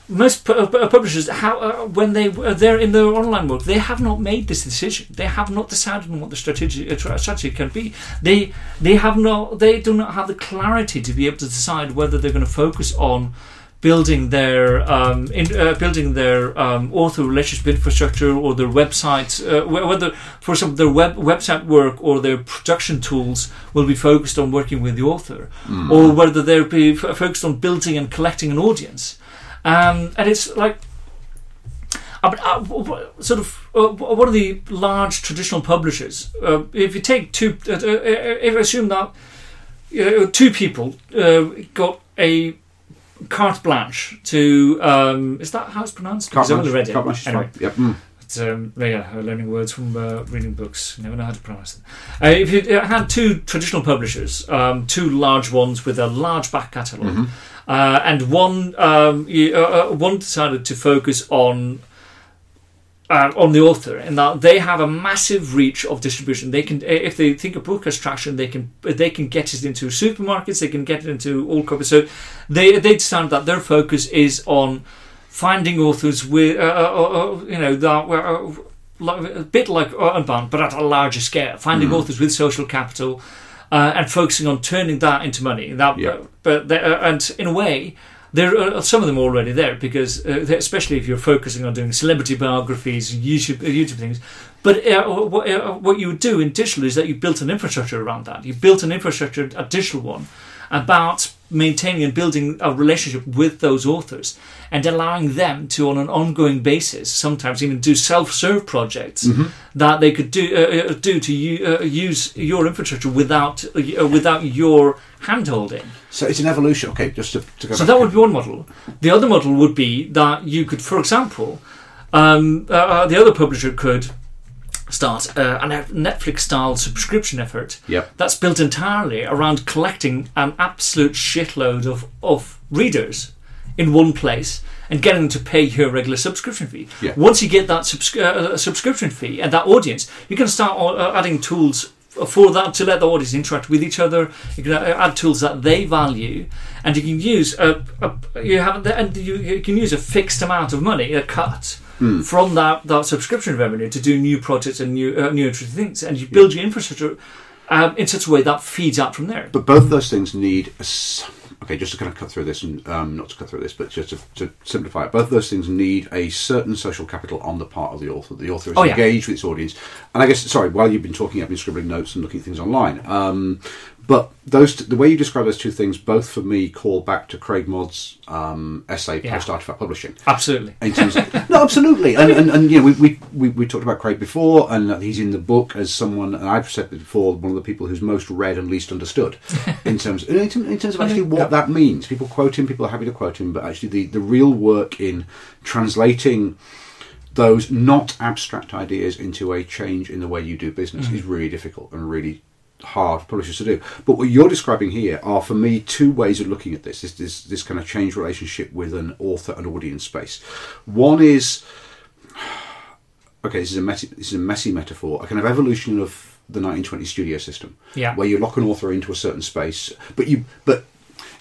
most pu- uh, publishers, how uh, when they uh, they're in their online work, they have not made this decision. They have not decided on what the strategy uh, tra- strategy can be. They they have not they do not have the clarity to be able to decide whether they're going to focus on building their um, in, uh, building their um, author relationship infrastructure or their website, uh, whether for some of their web website work or their production tools will be focused on working with the author, or whether they'll be f- focused on building and collecting an audience. Um, and it's like uh, sort of uh, one of the large traditional publishers. Uh, if you take two, uh, uh, if I assume that uh, two people uh, got a carte blanche to, um, is that how it's pronounced? Can't Because I've only manage- read it. can't manage- Anyway, Yep. Mm. It's, um, yeah, learning words from uh, reading books. Never know how to pronounce them. Uh, if you uh, had two traditional publishers, um, two large ones with a large back catalog, Mm-hmm. uh, and one um, you, uh, uh, one decided to focus on. Uh, on the author, in that they have a massive reach of distribution. They can, if they think a book has traction, they can they can get it into supermarkets. They can get it into all covers. So they they decided that their focus is on finding authors with uh, uh, uh, you know that were uh, a bit like Unbound, but at a larger scale. Finding authors with social capital uh, and focusing on turning that into money. That, Yeah. but uh, and in a way, There are some of them already there because, uh, especially if you're focusing on doing celebrity biographies, YouTube, uh, YouTube things. But uh, what, uh, what you would do in digital is that you built an infrastructure around that. You built an infrastructure, a digital one, about maintaining and building a relationship with those authors and allowing them to, on an ongoing basis, sometimes even do self-serve projects that they could do uh, uh, do to u- uh, use your infrastructure without uh, without your handholding. So it's an evolution. Okay, just to, to go So back. that would be one model. The other model would be that you could, for example, um, uh, uh, the other publisher could start uh, a Netflix style subscription effort Yep. that's built entirely around collecting an absolute shitload of, of readers in one place and getting them to pay your regular subscription fee. Yeah. Once you get that subscri- uh, subscription fee and that audience, you can start uh, adding tools for that to let the audience interact with each other. You can uh, add tools that they value, and you can use a, a you have and you, you can use a fixed amount of money, a cut. From that, that subscription revenue to do new projects and new uh, new interesting things, and you build your infrastructure um, in such a way that feeds out from there. But both those things need. A okay, just to kind of cut through this, and um, not to cut through this, but just to, to simplify it, both those things need a certain social capital on the part of the author. The author is Oh, yeah. engaged with its audience, and I guess sorry, while you've been talking, I've been scribbling notes and looking at things online. Um, but those, t- the way you describe those two things, both for me call back to Craig Mod's um, essay, Yeah. Post Artifact Publishing. Absolutely. in terms of, no, absolutely, and, and, and you know we, we, we, we talked about Craig before, and he's in the book as someone, and I've said before, one of the people who's most read and least understood in terms in, in terms of actually what Yeah. that means. People quote him, people are happy to quote him, but actually the, the real work in translating those not abstract ideas into a change in the way you do business is really difficult and really hard publishers to do. But what you're describing here are, for me, two ways of looking at this. This this, this kind of change relationship with an author and audience space. One is okay. This is a messy, this is a messy metaphor. A kind of evolution of the 1920 studio system, Yeah. where you lock an author into a certain space, but you but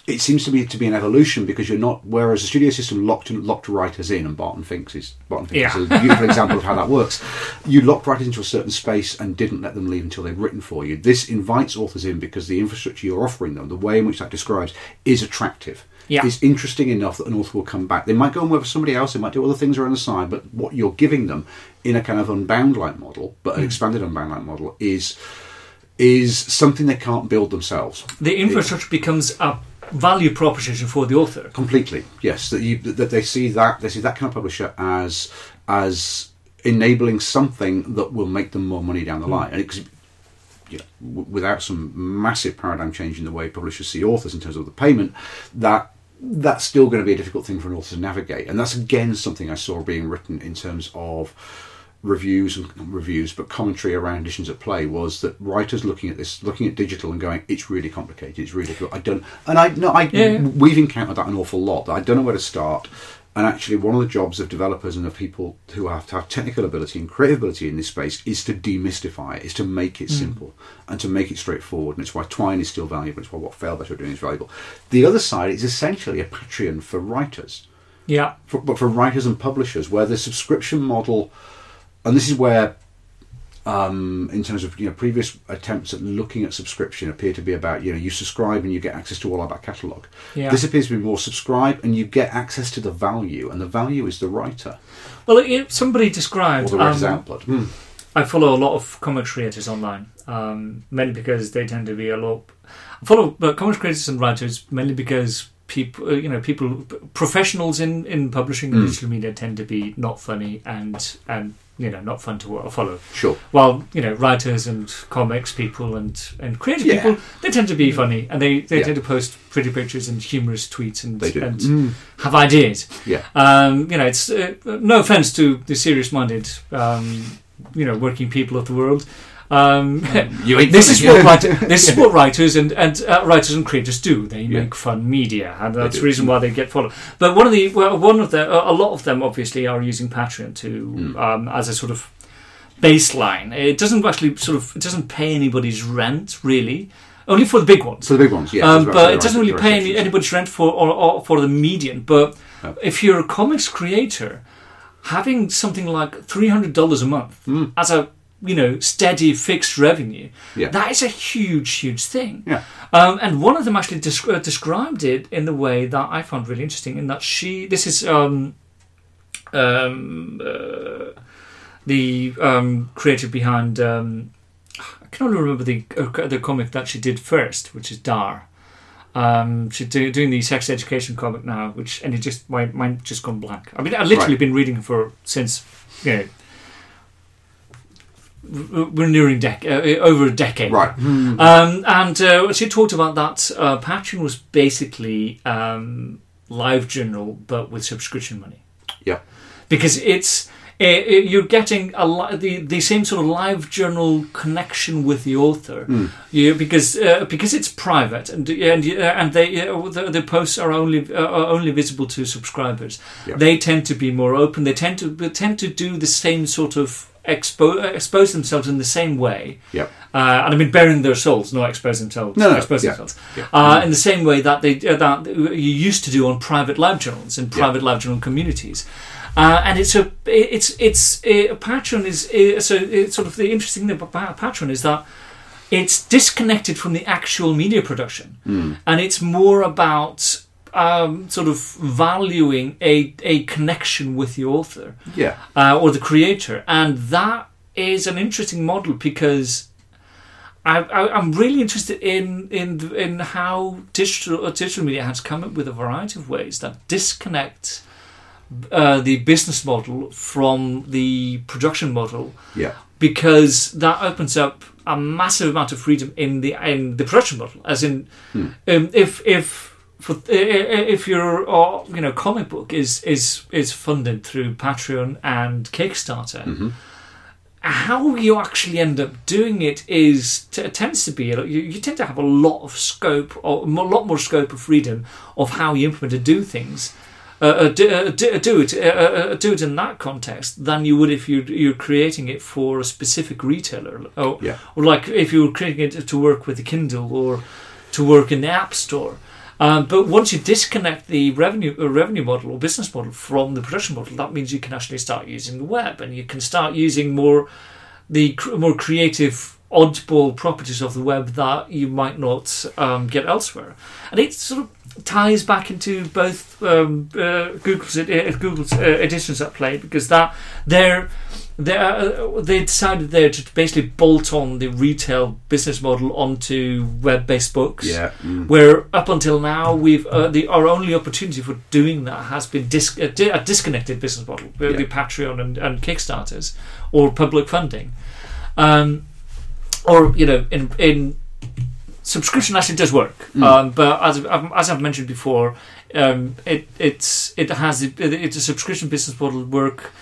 it seems to me to be an evolution because you're not. Whereas the studio system locked locked writers in, and Barton Finks is Barton Finks Yeah. is a beautiful example of how that works. You locked writers into a certain space and didn't let them leave until they'd written for you. This invites authors in because the infrastructure you're offering them, the way in which that describes, is attractive. Yeah. Is interesting enough that an author will come back. They might go and work for somebody else. They might do other things around the side, but what you're giving them in a kind of unbound like model, but an hmm. expanded unbound like model, is is something they can't build themselves. The infrastructure becomes a value proposition for the author. Completely, yes. That you that they see that they see that kind of publisher as as enabling something that will make them more money down the hmm. line, and because you know, w- without some massive paradigm change in the way publishers see authors in terms of the payment, that that's still going to be a difficult thing for an author to navigate, and that's again something I saw being written in terms of reviews and reviews, but commentary around editions at play was that writers looking at this, looking at digital and going, it's really complicated, it's really difficult. I don't, and I no, I Yeah, we've encountered that an awful lot. That I don't know where to start. And actually, one of the jobs of developers and of people who have to have technical ability and creative ability in this space is to demystify it, is to make it hmm. simple and to make it straightforward. And it's why Twine is still valuable. It's why what Failbetter are doing is valuable. The other side is essentially a Patreon for writers Yeah. for, but for writers and publishers, where the subscription model, and this is where, um, in terms of you know previous attempts at looking at subscription, appear to be about you know you subscribe and you get access to all our back catalogue. Yeah. This appears to be more subscribe and you get access to the value, and the value is the writer Well, it, somebody or described. the writer's um, output. Hmm. I follow a lot of comics creators online, um, mainly because they tend to be a lot. I follow but comics creators and writers mainly because people, uh, you know, people, professionals in, in publishing and Mm. digital media tend to be not funny and and you know not fun to follow. Sure. While you know writers and comics people and and creative Yeah. people they tend to be funny and they, they Yeah. tend to post pretty pictures and humorous tweets and and Mm. have ideas. Yeah. Um, you know, it's uh, no offense to the serious-minded, um, you know, working people of the world. Um, You ain't this is what writer, this is what writers and and uh, writers and creators do. They Yeah. make fun media, and that's the reason why they get followed. But one of the well, one of the a lot of them obviously are using Patreon to Mm. um, as a sort of baseline. It doesn't actually sort of it doesn't pay anybody's rent really. Only for the big ones. For the big ones, yeah. Um, but it doesn't really pay any, anybody's rent for or, or for the median. But No. if you're a comics creator, having something like three hundred dollars a month Mm. as a you know steady fixed revenue. Yeah. That is a huge, huge thing. Yeah. Um, and one of them actually desc- uh, described it in the way that I found really interesting. In that she, this is um, um, uh, the um, creator behind. Um, I can only remember the uh, the comic that she did first, which is Dar. Um, she's do, doing the sex education comic now, which and it just my mind just gone blank. I mean, I've literally Right. been reading for since you know we're nearing dec- uh, over a decade. Right. Um, and uh, she talked about that uh, Patreon was basically um, live journal, but with subscription money Yeah. because it's uh, uh, you're getting a li- the the same sort of live journal connection with the author. You, because uh, because it's private and and uh, and they uh, the, the posts are only uh, are only visible to subscribers. Yeah. They tend to be more open. They tend to they tend to do the same sort of expo- uh, expose themselves in the same way. Yep. Uh, and I mean, bearing their souls, not expose themselves. No, no, expose yeah, themselves. yeah. Uh, in the same way that they uh, that you used to do on private live journals and Yeah. private live journal communities. Uh, and it's a it's it's a Patreon is uh, so it's sort of the interesting thing about Patreon is that it's disconnected from the actual media production, and it's more about um, sort of valuing a a connection with the author Yeah. uh, or the creator, and that is an interesting model because I, I'm really interested in in in how digital uh, digital media has come up with a variety of ways that disconnect uh, the business model from the production model Yeah. because that opens up a massive amount of freedom in the in the production model. As in, um, if if for, if your uh, you know comic book is is is funded through Patreon and Kickstarter. How you actually end up doing it is t- tends to be you, you tend to have a lot of scope or a lot more scope of freedom of how you implement and do things uh, uh, do, uh, do, do it uh, uh, do it in that context than you would if you you're creating it for a specific retailer or, Yeah. or like if you were creating it to work with the Kindle or to work in the App Store. Um, but once you disconnect the revenue uh, revenue model or business model from the production model, that means you can actually start using the web and you can start using more the cr- more creative oddball properties of the web that you might not um, get elsewhere. And it sort of ties back into both um, uh, Google's uh, Google's uh, editions at play because that they're they uh, they decided there to basically bolt on the retail business model onto web-based books. Yeah. Mm. Where up until now, we've uh, the our only opportunity for doing that has been dis- a, di- a disconnected business model, uh, Yeah. the Patreon and, and Kickstarters, or public funding, um, or you know, in in subscription actually does work, Mm. um, but as I've- as I've mentioned before, um, it it's it has it, it's a subscription business model work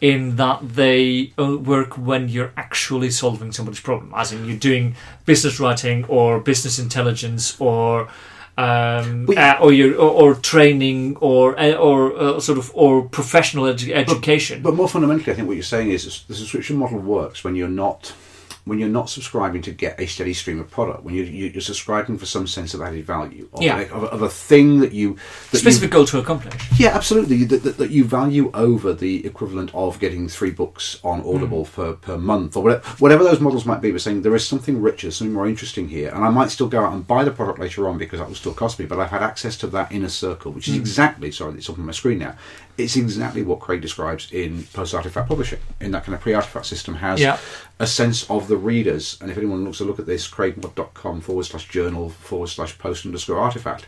in that they uh, work when you're actually solving somebody's problem, as in you're doing business writing or business intelligence or. Um, But- uh, or you or, or training or uh, or uh, sort of or professional edu- education. But more fundamentally, I think what you're saying is the subscription model works when you're not when you're not subscribing to get a steady stream of product. When you, you- you're subscribing for some sense of added value, of, Yeah. a, of, of a thing that you that you specific goal to accomplish. Yeah, absolutely. That, that, that you value over the equivalent of getting three books on hmm. Audible per, per month or whatever, whatever those models might be. But saying there is something richer, something more interesting here, and I might still go out and buy the product later on because that will still cost me. But I've had access to that inner circle, which is hmm. exactly sorry, it's up on my screen now. It's exactly what Craig describes in post artifact publishing. In that kind of pre artifact system has Yeah. a sense of the readers. And if anyone looks to look at this, craigmod.com forward slash journal forward slash post underscore artifact.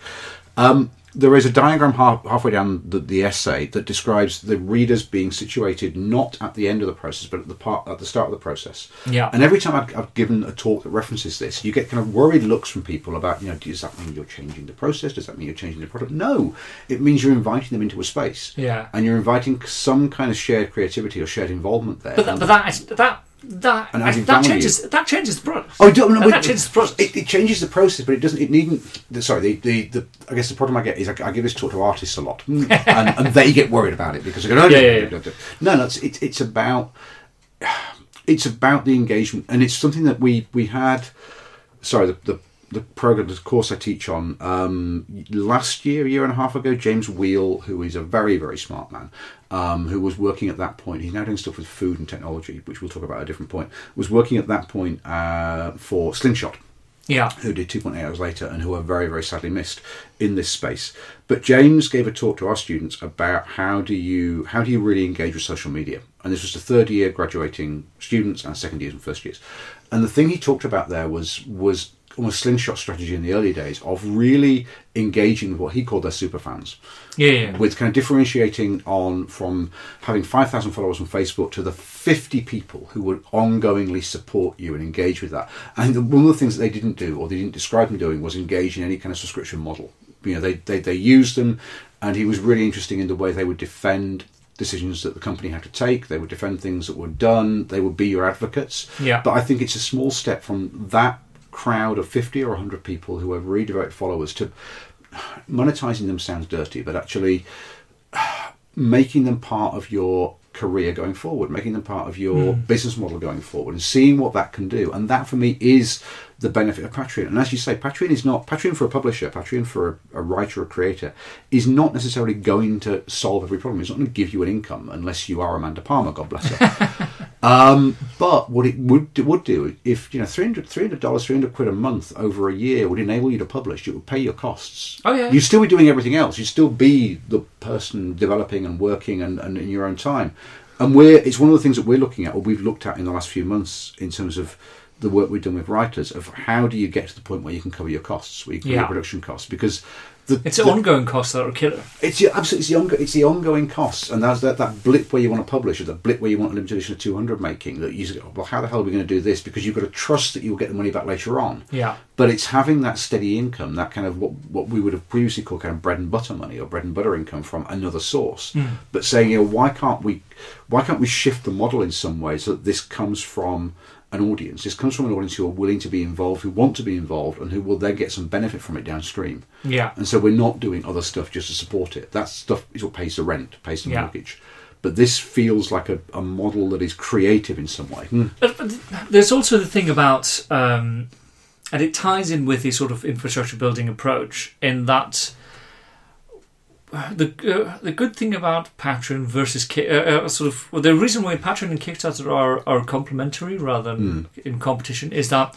Um, there is a diagram half, halfway down the, the essay that describes the readers being situated not at the end of the process, but at the part at the start of the process. Yeah. And every time I've, I've given a talk that references this, you get kind of worried looks from people about, you know, does that mean you're changing the process? Does that mean you're changing the product? No, it means you're inviting them into a space. Yeah. And you're inviting some kind of shared creativity or shared involvement there. But that, but that is, that that And adding that changes that changes the product. Oh, don't, no, that, changes the process. It, it changes the process, but it doesn't. It needn't. The, sorry, the, the, the I guess the problem I get is I, I give this talk to artists a lot, and, and they get worried about it because they go, no, no, Yeah, yeah, no, no, no. no, no. It's, it's it's about it's about the engagement, and it's something that we we had. Sorry, the, the the program, the course I teach on, um, last year, a year and a half ago, James Wheel, who is a very, very smart man, um, who was working at that point, he's now doing stuff with food and technology, which we'll talk about at a different point, was working at that point uh, for Slingshot Yeah. who did 2.8 hours later and who are very, very sadly missed in this space. But James gave a talk to our students about how do you how do you really engage with social media. And this was the third year graduating students and second years and first years. And the thing he talked about there was was almost slingshot strategy in the early days of really engaging with what he called their super fans Yeah. yeah. with kind of differentiating on from having 5,000 followers on Facebook to the 50 people who would ongoingly support you and engage with that. And the- one of the things that they didn't do or they didn't describe them doing was engage in any kind of subscription model. You know, they, they, they used them and he was really interesting in the way they would defend decisions that the company had to take. They would defend things that were done. They would be your advocates. Yeah. But I think it's a small step from that crowd of 50 or 100 people who are really devoted followers to monetizing them sounds dirty, but actually making them part of your career going forward, making them part of your hmm. business model going forward, and seeing what that can do. And that for me is the benefit of Patreon. And as you say, Patreon is not Patreon for a publisher, Patreon for a, a writer or creator is not necessarily going to solve every problem. It's not going to give you an income unless you are Amanda Palmer, God bless her. Um, but what it would would do if you know 300 dollars, three hundred quid a month over a year would enable you to publish. It would pay your costs. Oh, yeah. You'd still be doing everything else. You'd still be the person developing and working and, and in your own time. And we're it's one of the things that we're looking at, or we've looked at in the last few months, in terms of the work we've done with writers of how do you get to the point where you can cover your costs, where you can Yeah. your production costs, because the, It's the, the ongoing costs that are killer. it's the, absolutely it's the, ongo- it's the ongoing costs, and that's that, that blip where you want to publish, or the blip where you want a limited edition of 200 making. That you say, well, how the hell are we going to do this? Because you've got to trust that you'll get the money back later on. Yeah. But it's having that steady income, that kind of what what we would have previously called kind of bread and butter money or bread and butter income from another source. Hmm. But saying, you know, why can't we, why can't we shift the model in some way so that this comes from an audience? This comes from an audience who are willing to be involved, who want to be involved, and who will then get some benefit from it downstream. Yeah. And so we're not doing other stuff just to support it. That stuff is what pays the rent, pays the Yeah. mortgage. But this feels like a, a model that is creative in some way. But, but there's also the thing about, um, and it ties in with the sort of infrastructure building approach in that the uh, the good thing about Patreon versus Ki- uh, uh, sort of well, the reason why Patreon and Kickstarter are are complementary rather than in competition is that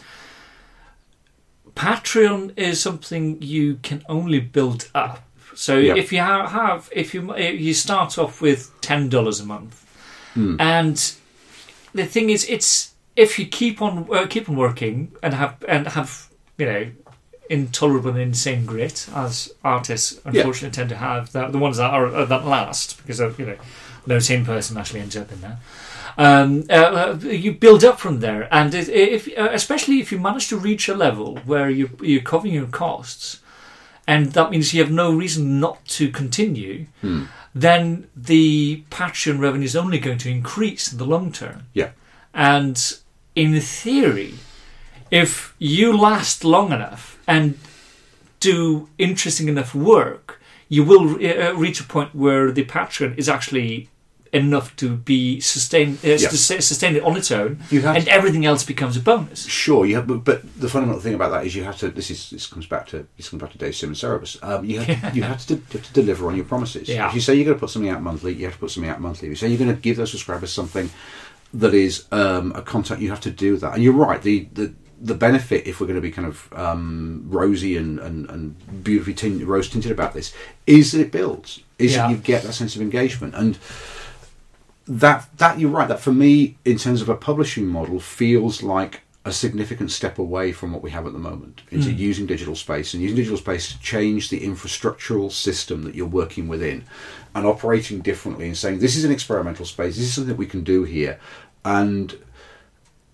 Patreon is something you can only build up. So Yeah. if you ha- have if you if you start off with ten dollars a month, and the thing is, it's if you keep on uh, keep on working and have and have you know intolerable and insane grit as artists unfortunately tend to have the, the ones that are uh, that last because of you know no sane person actually ends up in there. Um, uh, you build up from there, and if, if uh, especially if you manage to reach a level where you you're covering your costs, and that means you have no reason not to continue, then the Patreon revenue is only going to increase in the long term. Yeah. And in theory, if you last long enough and do interesting enough work, you will uh, reach a point where the Patreon is actually enough to be sustained, uh, Yeah. to sustain it on its own, and to- everything else becomes a bonus. Sure, you have, but, but the fundamental thing about that is you have to. This is this comes back to this comes back to Dave Sim's Cerebus. Um, you have you have to, you have to deliver on your promises. Yeah. If you say you're going to put something out monthly, you have to put something out monthly. If you say you're going to give those subscribers something that is um, a content, you have to do that. And you're right. The the the benefit, if we're going to be kind of um, rosy and, and, and beautifully tinted, rose tinted about this, is that it builds. Is Yeah. that you get that sense of engagement and that that you're right. That for me, in terms of a publishing model, feels like a significant step away from what we have at the moment into using digital space and using digital space to change the infrastructural system that you're working within and operating differently and saying this is an experimental space. This is something that we can do here, and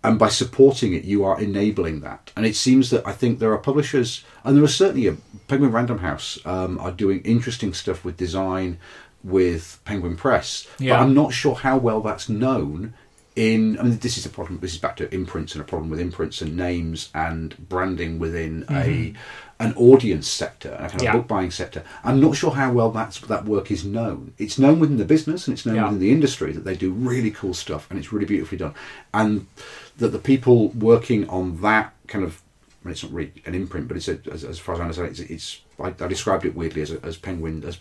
and by supporting it, you are enabling that. And it seems that I think there are publishers, and there are certainly a Penguin Random House um, are doing interesting stuff with design with Penguin Press. Yeah. But I'm not sure how well that's known. In I mean, this is a problem. This is back to imprints and a problem with imprints and names and branding within a an audience sector, a kind Yeah. book buying sector. I'm not sure how well that's that work is known. It's known within the business and it's known Yeah. within the industry that they do really cool stuff and it's really beautifully done. And that the people working on that kind of mean, it's not really an imprint, but it's a, as, as far as I understand, it's, it's I, I described it weirdly as, a, as Penguin as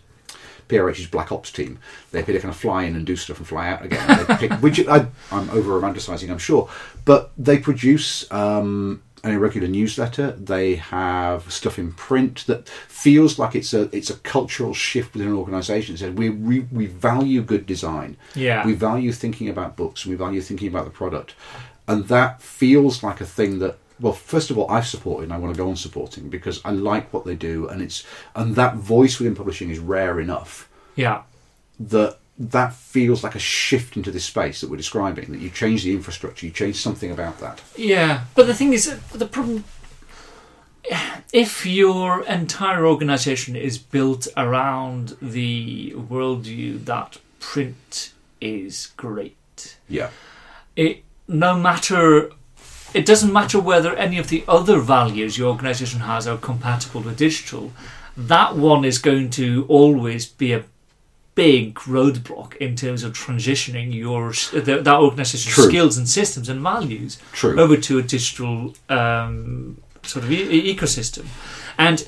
PRH's Black Ops team. They appear to kind of fly in and do stuff and fly out again. Pick, which I, I'm over romanticising, I'm sure, but they produce um, an irregular newsletter. They have stuff in print that feels like it's a it's a cultural shift within an organisation. It says we, we we value good design. Yeah. We value thinking about books. and We value thinking about the product, and that feels like a thing that. Well, first of all, I've supported and I want to go on supporting because I like what they do, and it's and that voice within publishing is rare enough Yeah. that that feels like a shift into this space that we're describing. That you change the infrastructure, you change something about that. Yeah, but the thing is, the problem. If your entire organization is built around the worldview that print is great, Yeah, it no matter it doesn't matter whether any of the other values your organization has are compatible with digital that one is going to always be a big roadblock in terms of transitioning your the, that organization's True. skills and systems and values true. over to a digital um, sort of e- ecosystem. And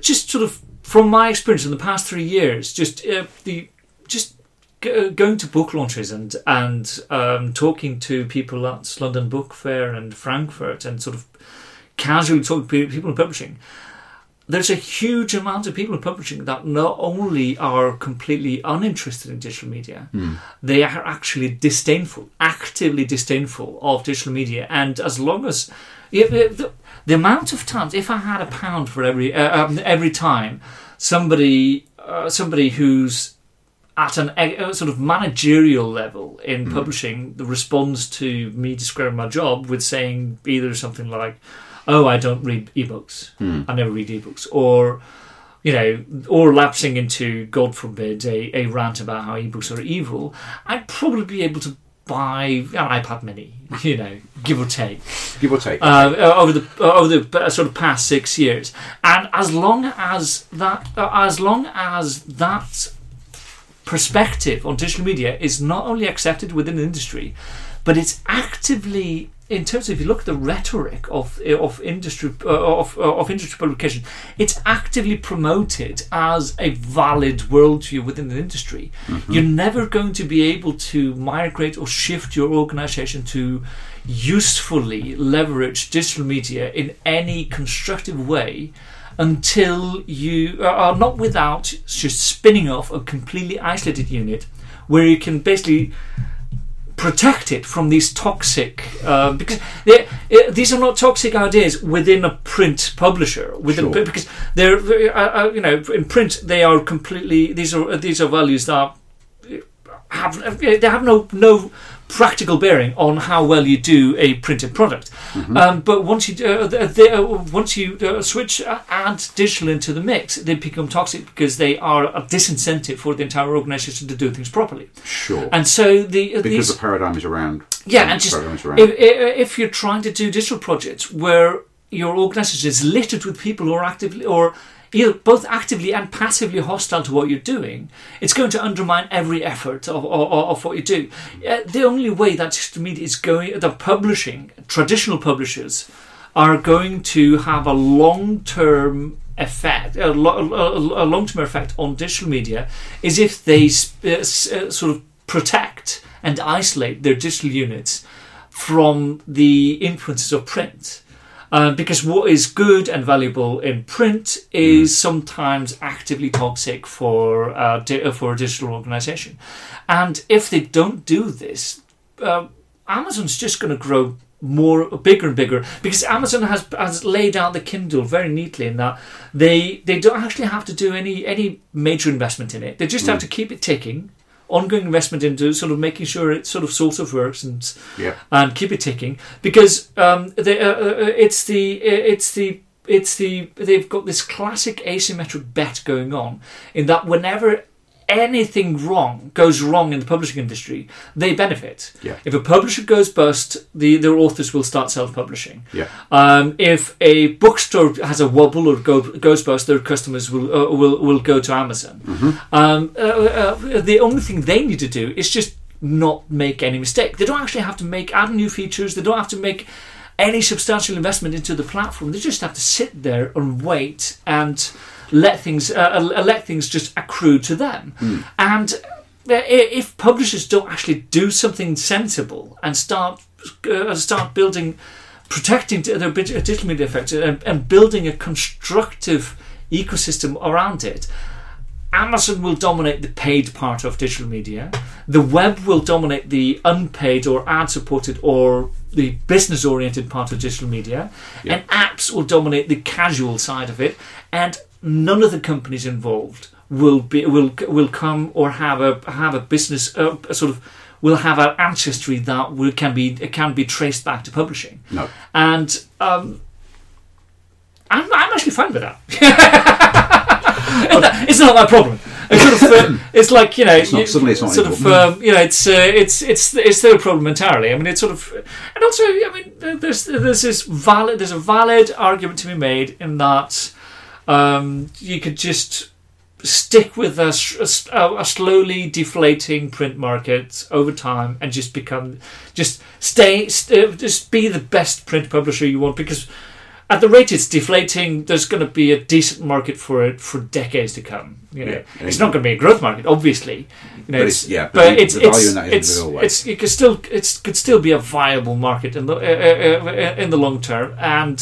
just sort of from my experience in the past three years, just uh, the just g- going to book launches and and um, talking to people at London Book Fair and Frankfurt and sort of casually talking to people in publishing. There's a huge amount of people in publishing that not only are completely uninterested in digital media, Hmm. they are actually disdainful, actively disdainful of digital media. And as long as yeah, the, the, the amount of times, if I had a pound for every uh, um, every time somebody uh, somebody who's at an a sort of managerial level in publishing responds to me describing my job with saying either something like, "Oh, I don't read ebooks. I never read ebooks," or you know, or lapsing into, God forbid, a, a rant about how ebooks are evil, I'd probably be able to buy an iPad Mini, you know, give or take, Give or take. uh, over the uh, over the uh, sort of past six years. And as long as that, uh, as long as that perspective on digital media is not only accepted within the industry, but it's actively in terms of if you look at the rhetoric of eh, of industry uh, of eh, of industry publication, it's actively promoted as a valid worldview within the industry. Mm-hmm. You're never going to be able to migrate or shift your organization to usefully leverage digital media in any constructive way until you are not without just spinning off a completely isolated unit where you can basically protect it from these toxic uh, because they, uh, these are not toxic ideas within a print publisher within Sure. because they're uh, uh, you know in print they are completely these are these are values that have they have no no practical bearing on how well you do a printed product. Um, but once you uh, they, uh, once you uh, switch uh, add digital into the mix, they become toxic because they are a disincentive for the entire organisation to do things properly. sure. And so the uh, because these, the paradigm is around. yeah, and just paradigm is around. if, if if you're trying to do digital projects where your organisation is littered with people who are actively or both actively and passively hostile to what you're doing, it's going to undermine every effort of, of, of what you do. Uh, the only way that media is going, the publishing, traditional publishers, are going to have a long-term effect, a, a long-term effect on digital media, is if they uh, uh, sort of protect and isolate their digital units from the influences of print. Um, because what is good and valuable in print is sometimes actively toxic for uh, di- uh, for a digital organization, and if they don't do this, uh, Amazon's just going to grow more bigger and bigger because Amazon has has laid out the Kindle very neatly in that they they don't actually have to do any any major investment in it. They just have to keep it ticking. Ongoing investment into sort of making sure it sort of sort of works and yeah. and keep it ticking because um, they, uh, uh, it's the it's the it's the they've got this classic asymmetric bet going on in that whenever anything wrong goes wrong in the publishing industry, they benefit. Yeah. If a publisher goes bust, the their authors will start self-publishing. Yeah. Um, if a bookstore has a wobble or go, goes bust, their customers will uh, will will go to Amazon. Um, uh, uh, the only thing they need to do is just not make any mistake. They don't actually have to make add new features. They don't have to make any substantial investment into the platform. They just have to sit there and wait and let things uh, uh, let things just accrue to them. And uh, if publishers don't actually do something sensible and start uh, start building, protecting their digital media effects and, and building a constructive ecosystem around it, Amazon will dominate the paid part of digital media. The web will dominate the unpaid or ad supported or the business oriented part of digital media. Yeah. And apps will dominate the casual side of it. And none of the companies involved will be will will come or have a have a business uh, a sort of will have an ancestry that will can be can be traced back to publishing. No. And um, I'm, I'm actually fine with that. it's not my problem. It's, sort of, uh, it's like you know, It's not- suddenly it's not sort of um, you know, it's uh, it's it's it's their problem entirely. I mean, it's sort of, and also, I mean, there's there's this valid there's a valid argument to be made in that um, you could just stick with a a slowly deflating print market over time and just become just stay st- just be the best print publisher you want because at the rate it's deflating there's going to be a decent market for it for decades to come you know Yeah. it's not going to be a growth market obviously you know But it's- yeah, but but it's it's in that isn't it's, the real way. it's it could still it's could still be a viable market in the uh, uh, uh, in the long term and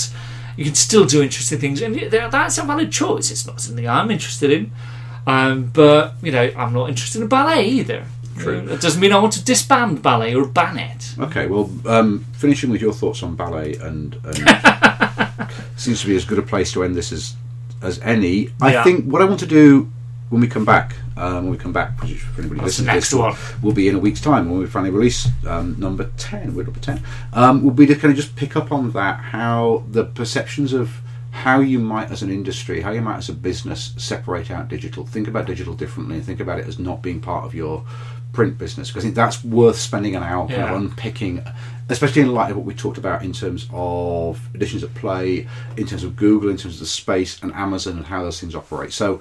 you can still do interesting things, and that's a valid choice. It's not something I'm interested in, um, but you know, I'm not interested in ballet either. True. It doesn't mean I want to disband ballet or ban it. Okay, well, um, finishing with your thoughts on ballet and, and seems to be as good a place to end this as as any. I think what I want to do when we come back, um, when we come back, which for anybody That's listening to next one. will be in a week's time when we finally release um, number ten. We're number ten. Um, will be to kind of just pick up on that how the perceptions of how you might as an industry, how you might as a business separate out digital, think about digital differently, and think about it as not being part of your print business. Because I think that's worth spending an hour kind of unpicking, especially in light of what we talked about in terms of editions at play, in terms of Google, in terms of the space and Amazon and how those things operate. So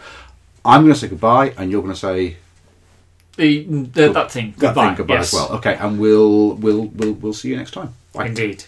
I'm going to say goodbye, and you're going to say The, the that thing. that Goodbye. thing goodbye yes. as well. Okay, and we'll we'll we'll we'll see you next time. Bye. Indeed.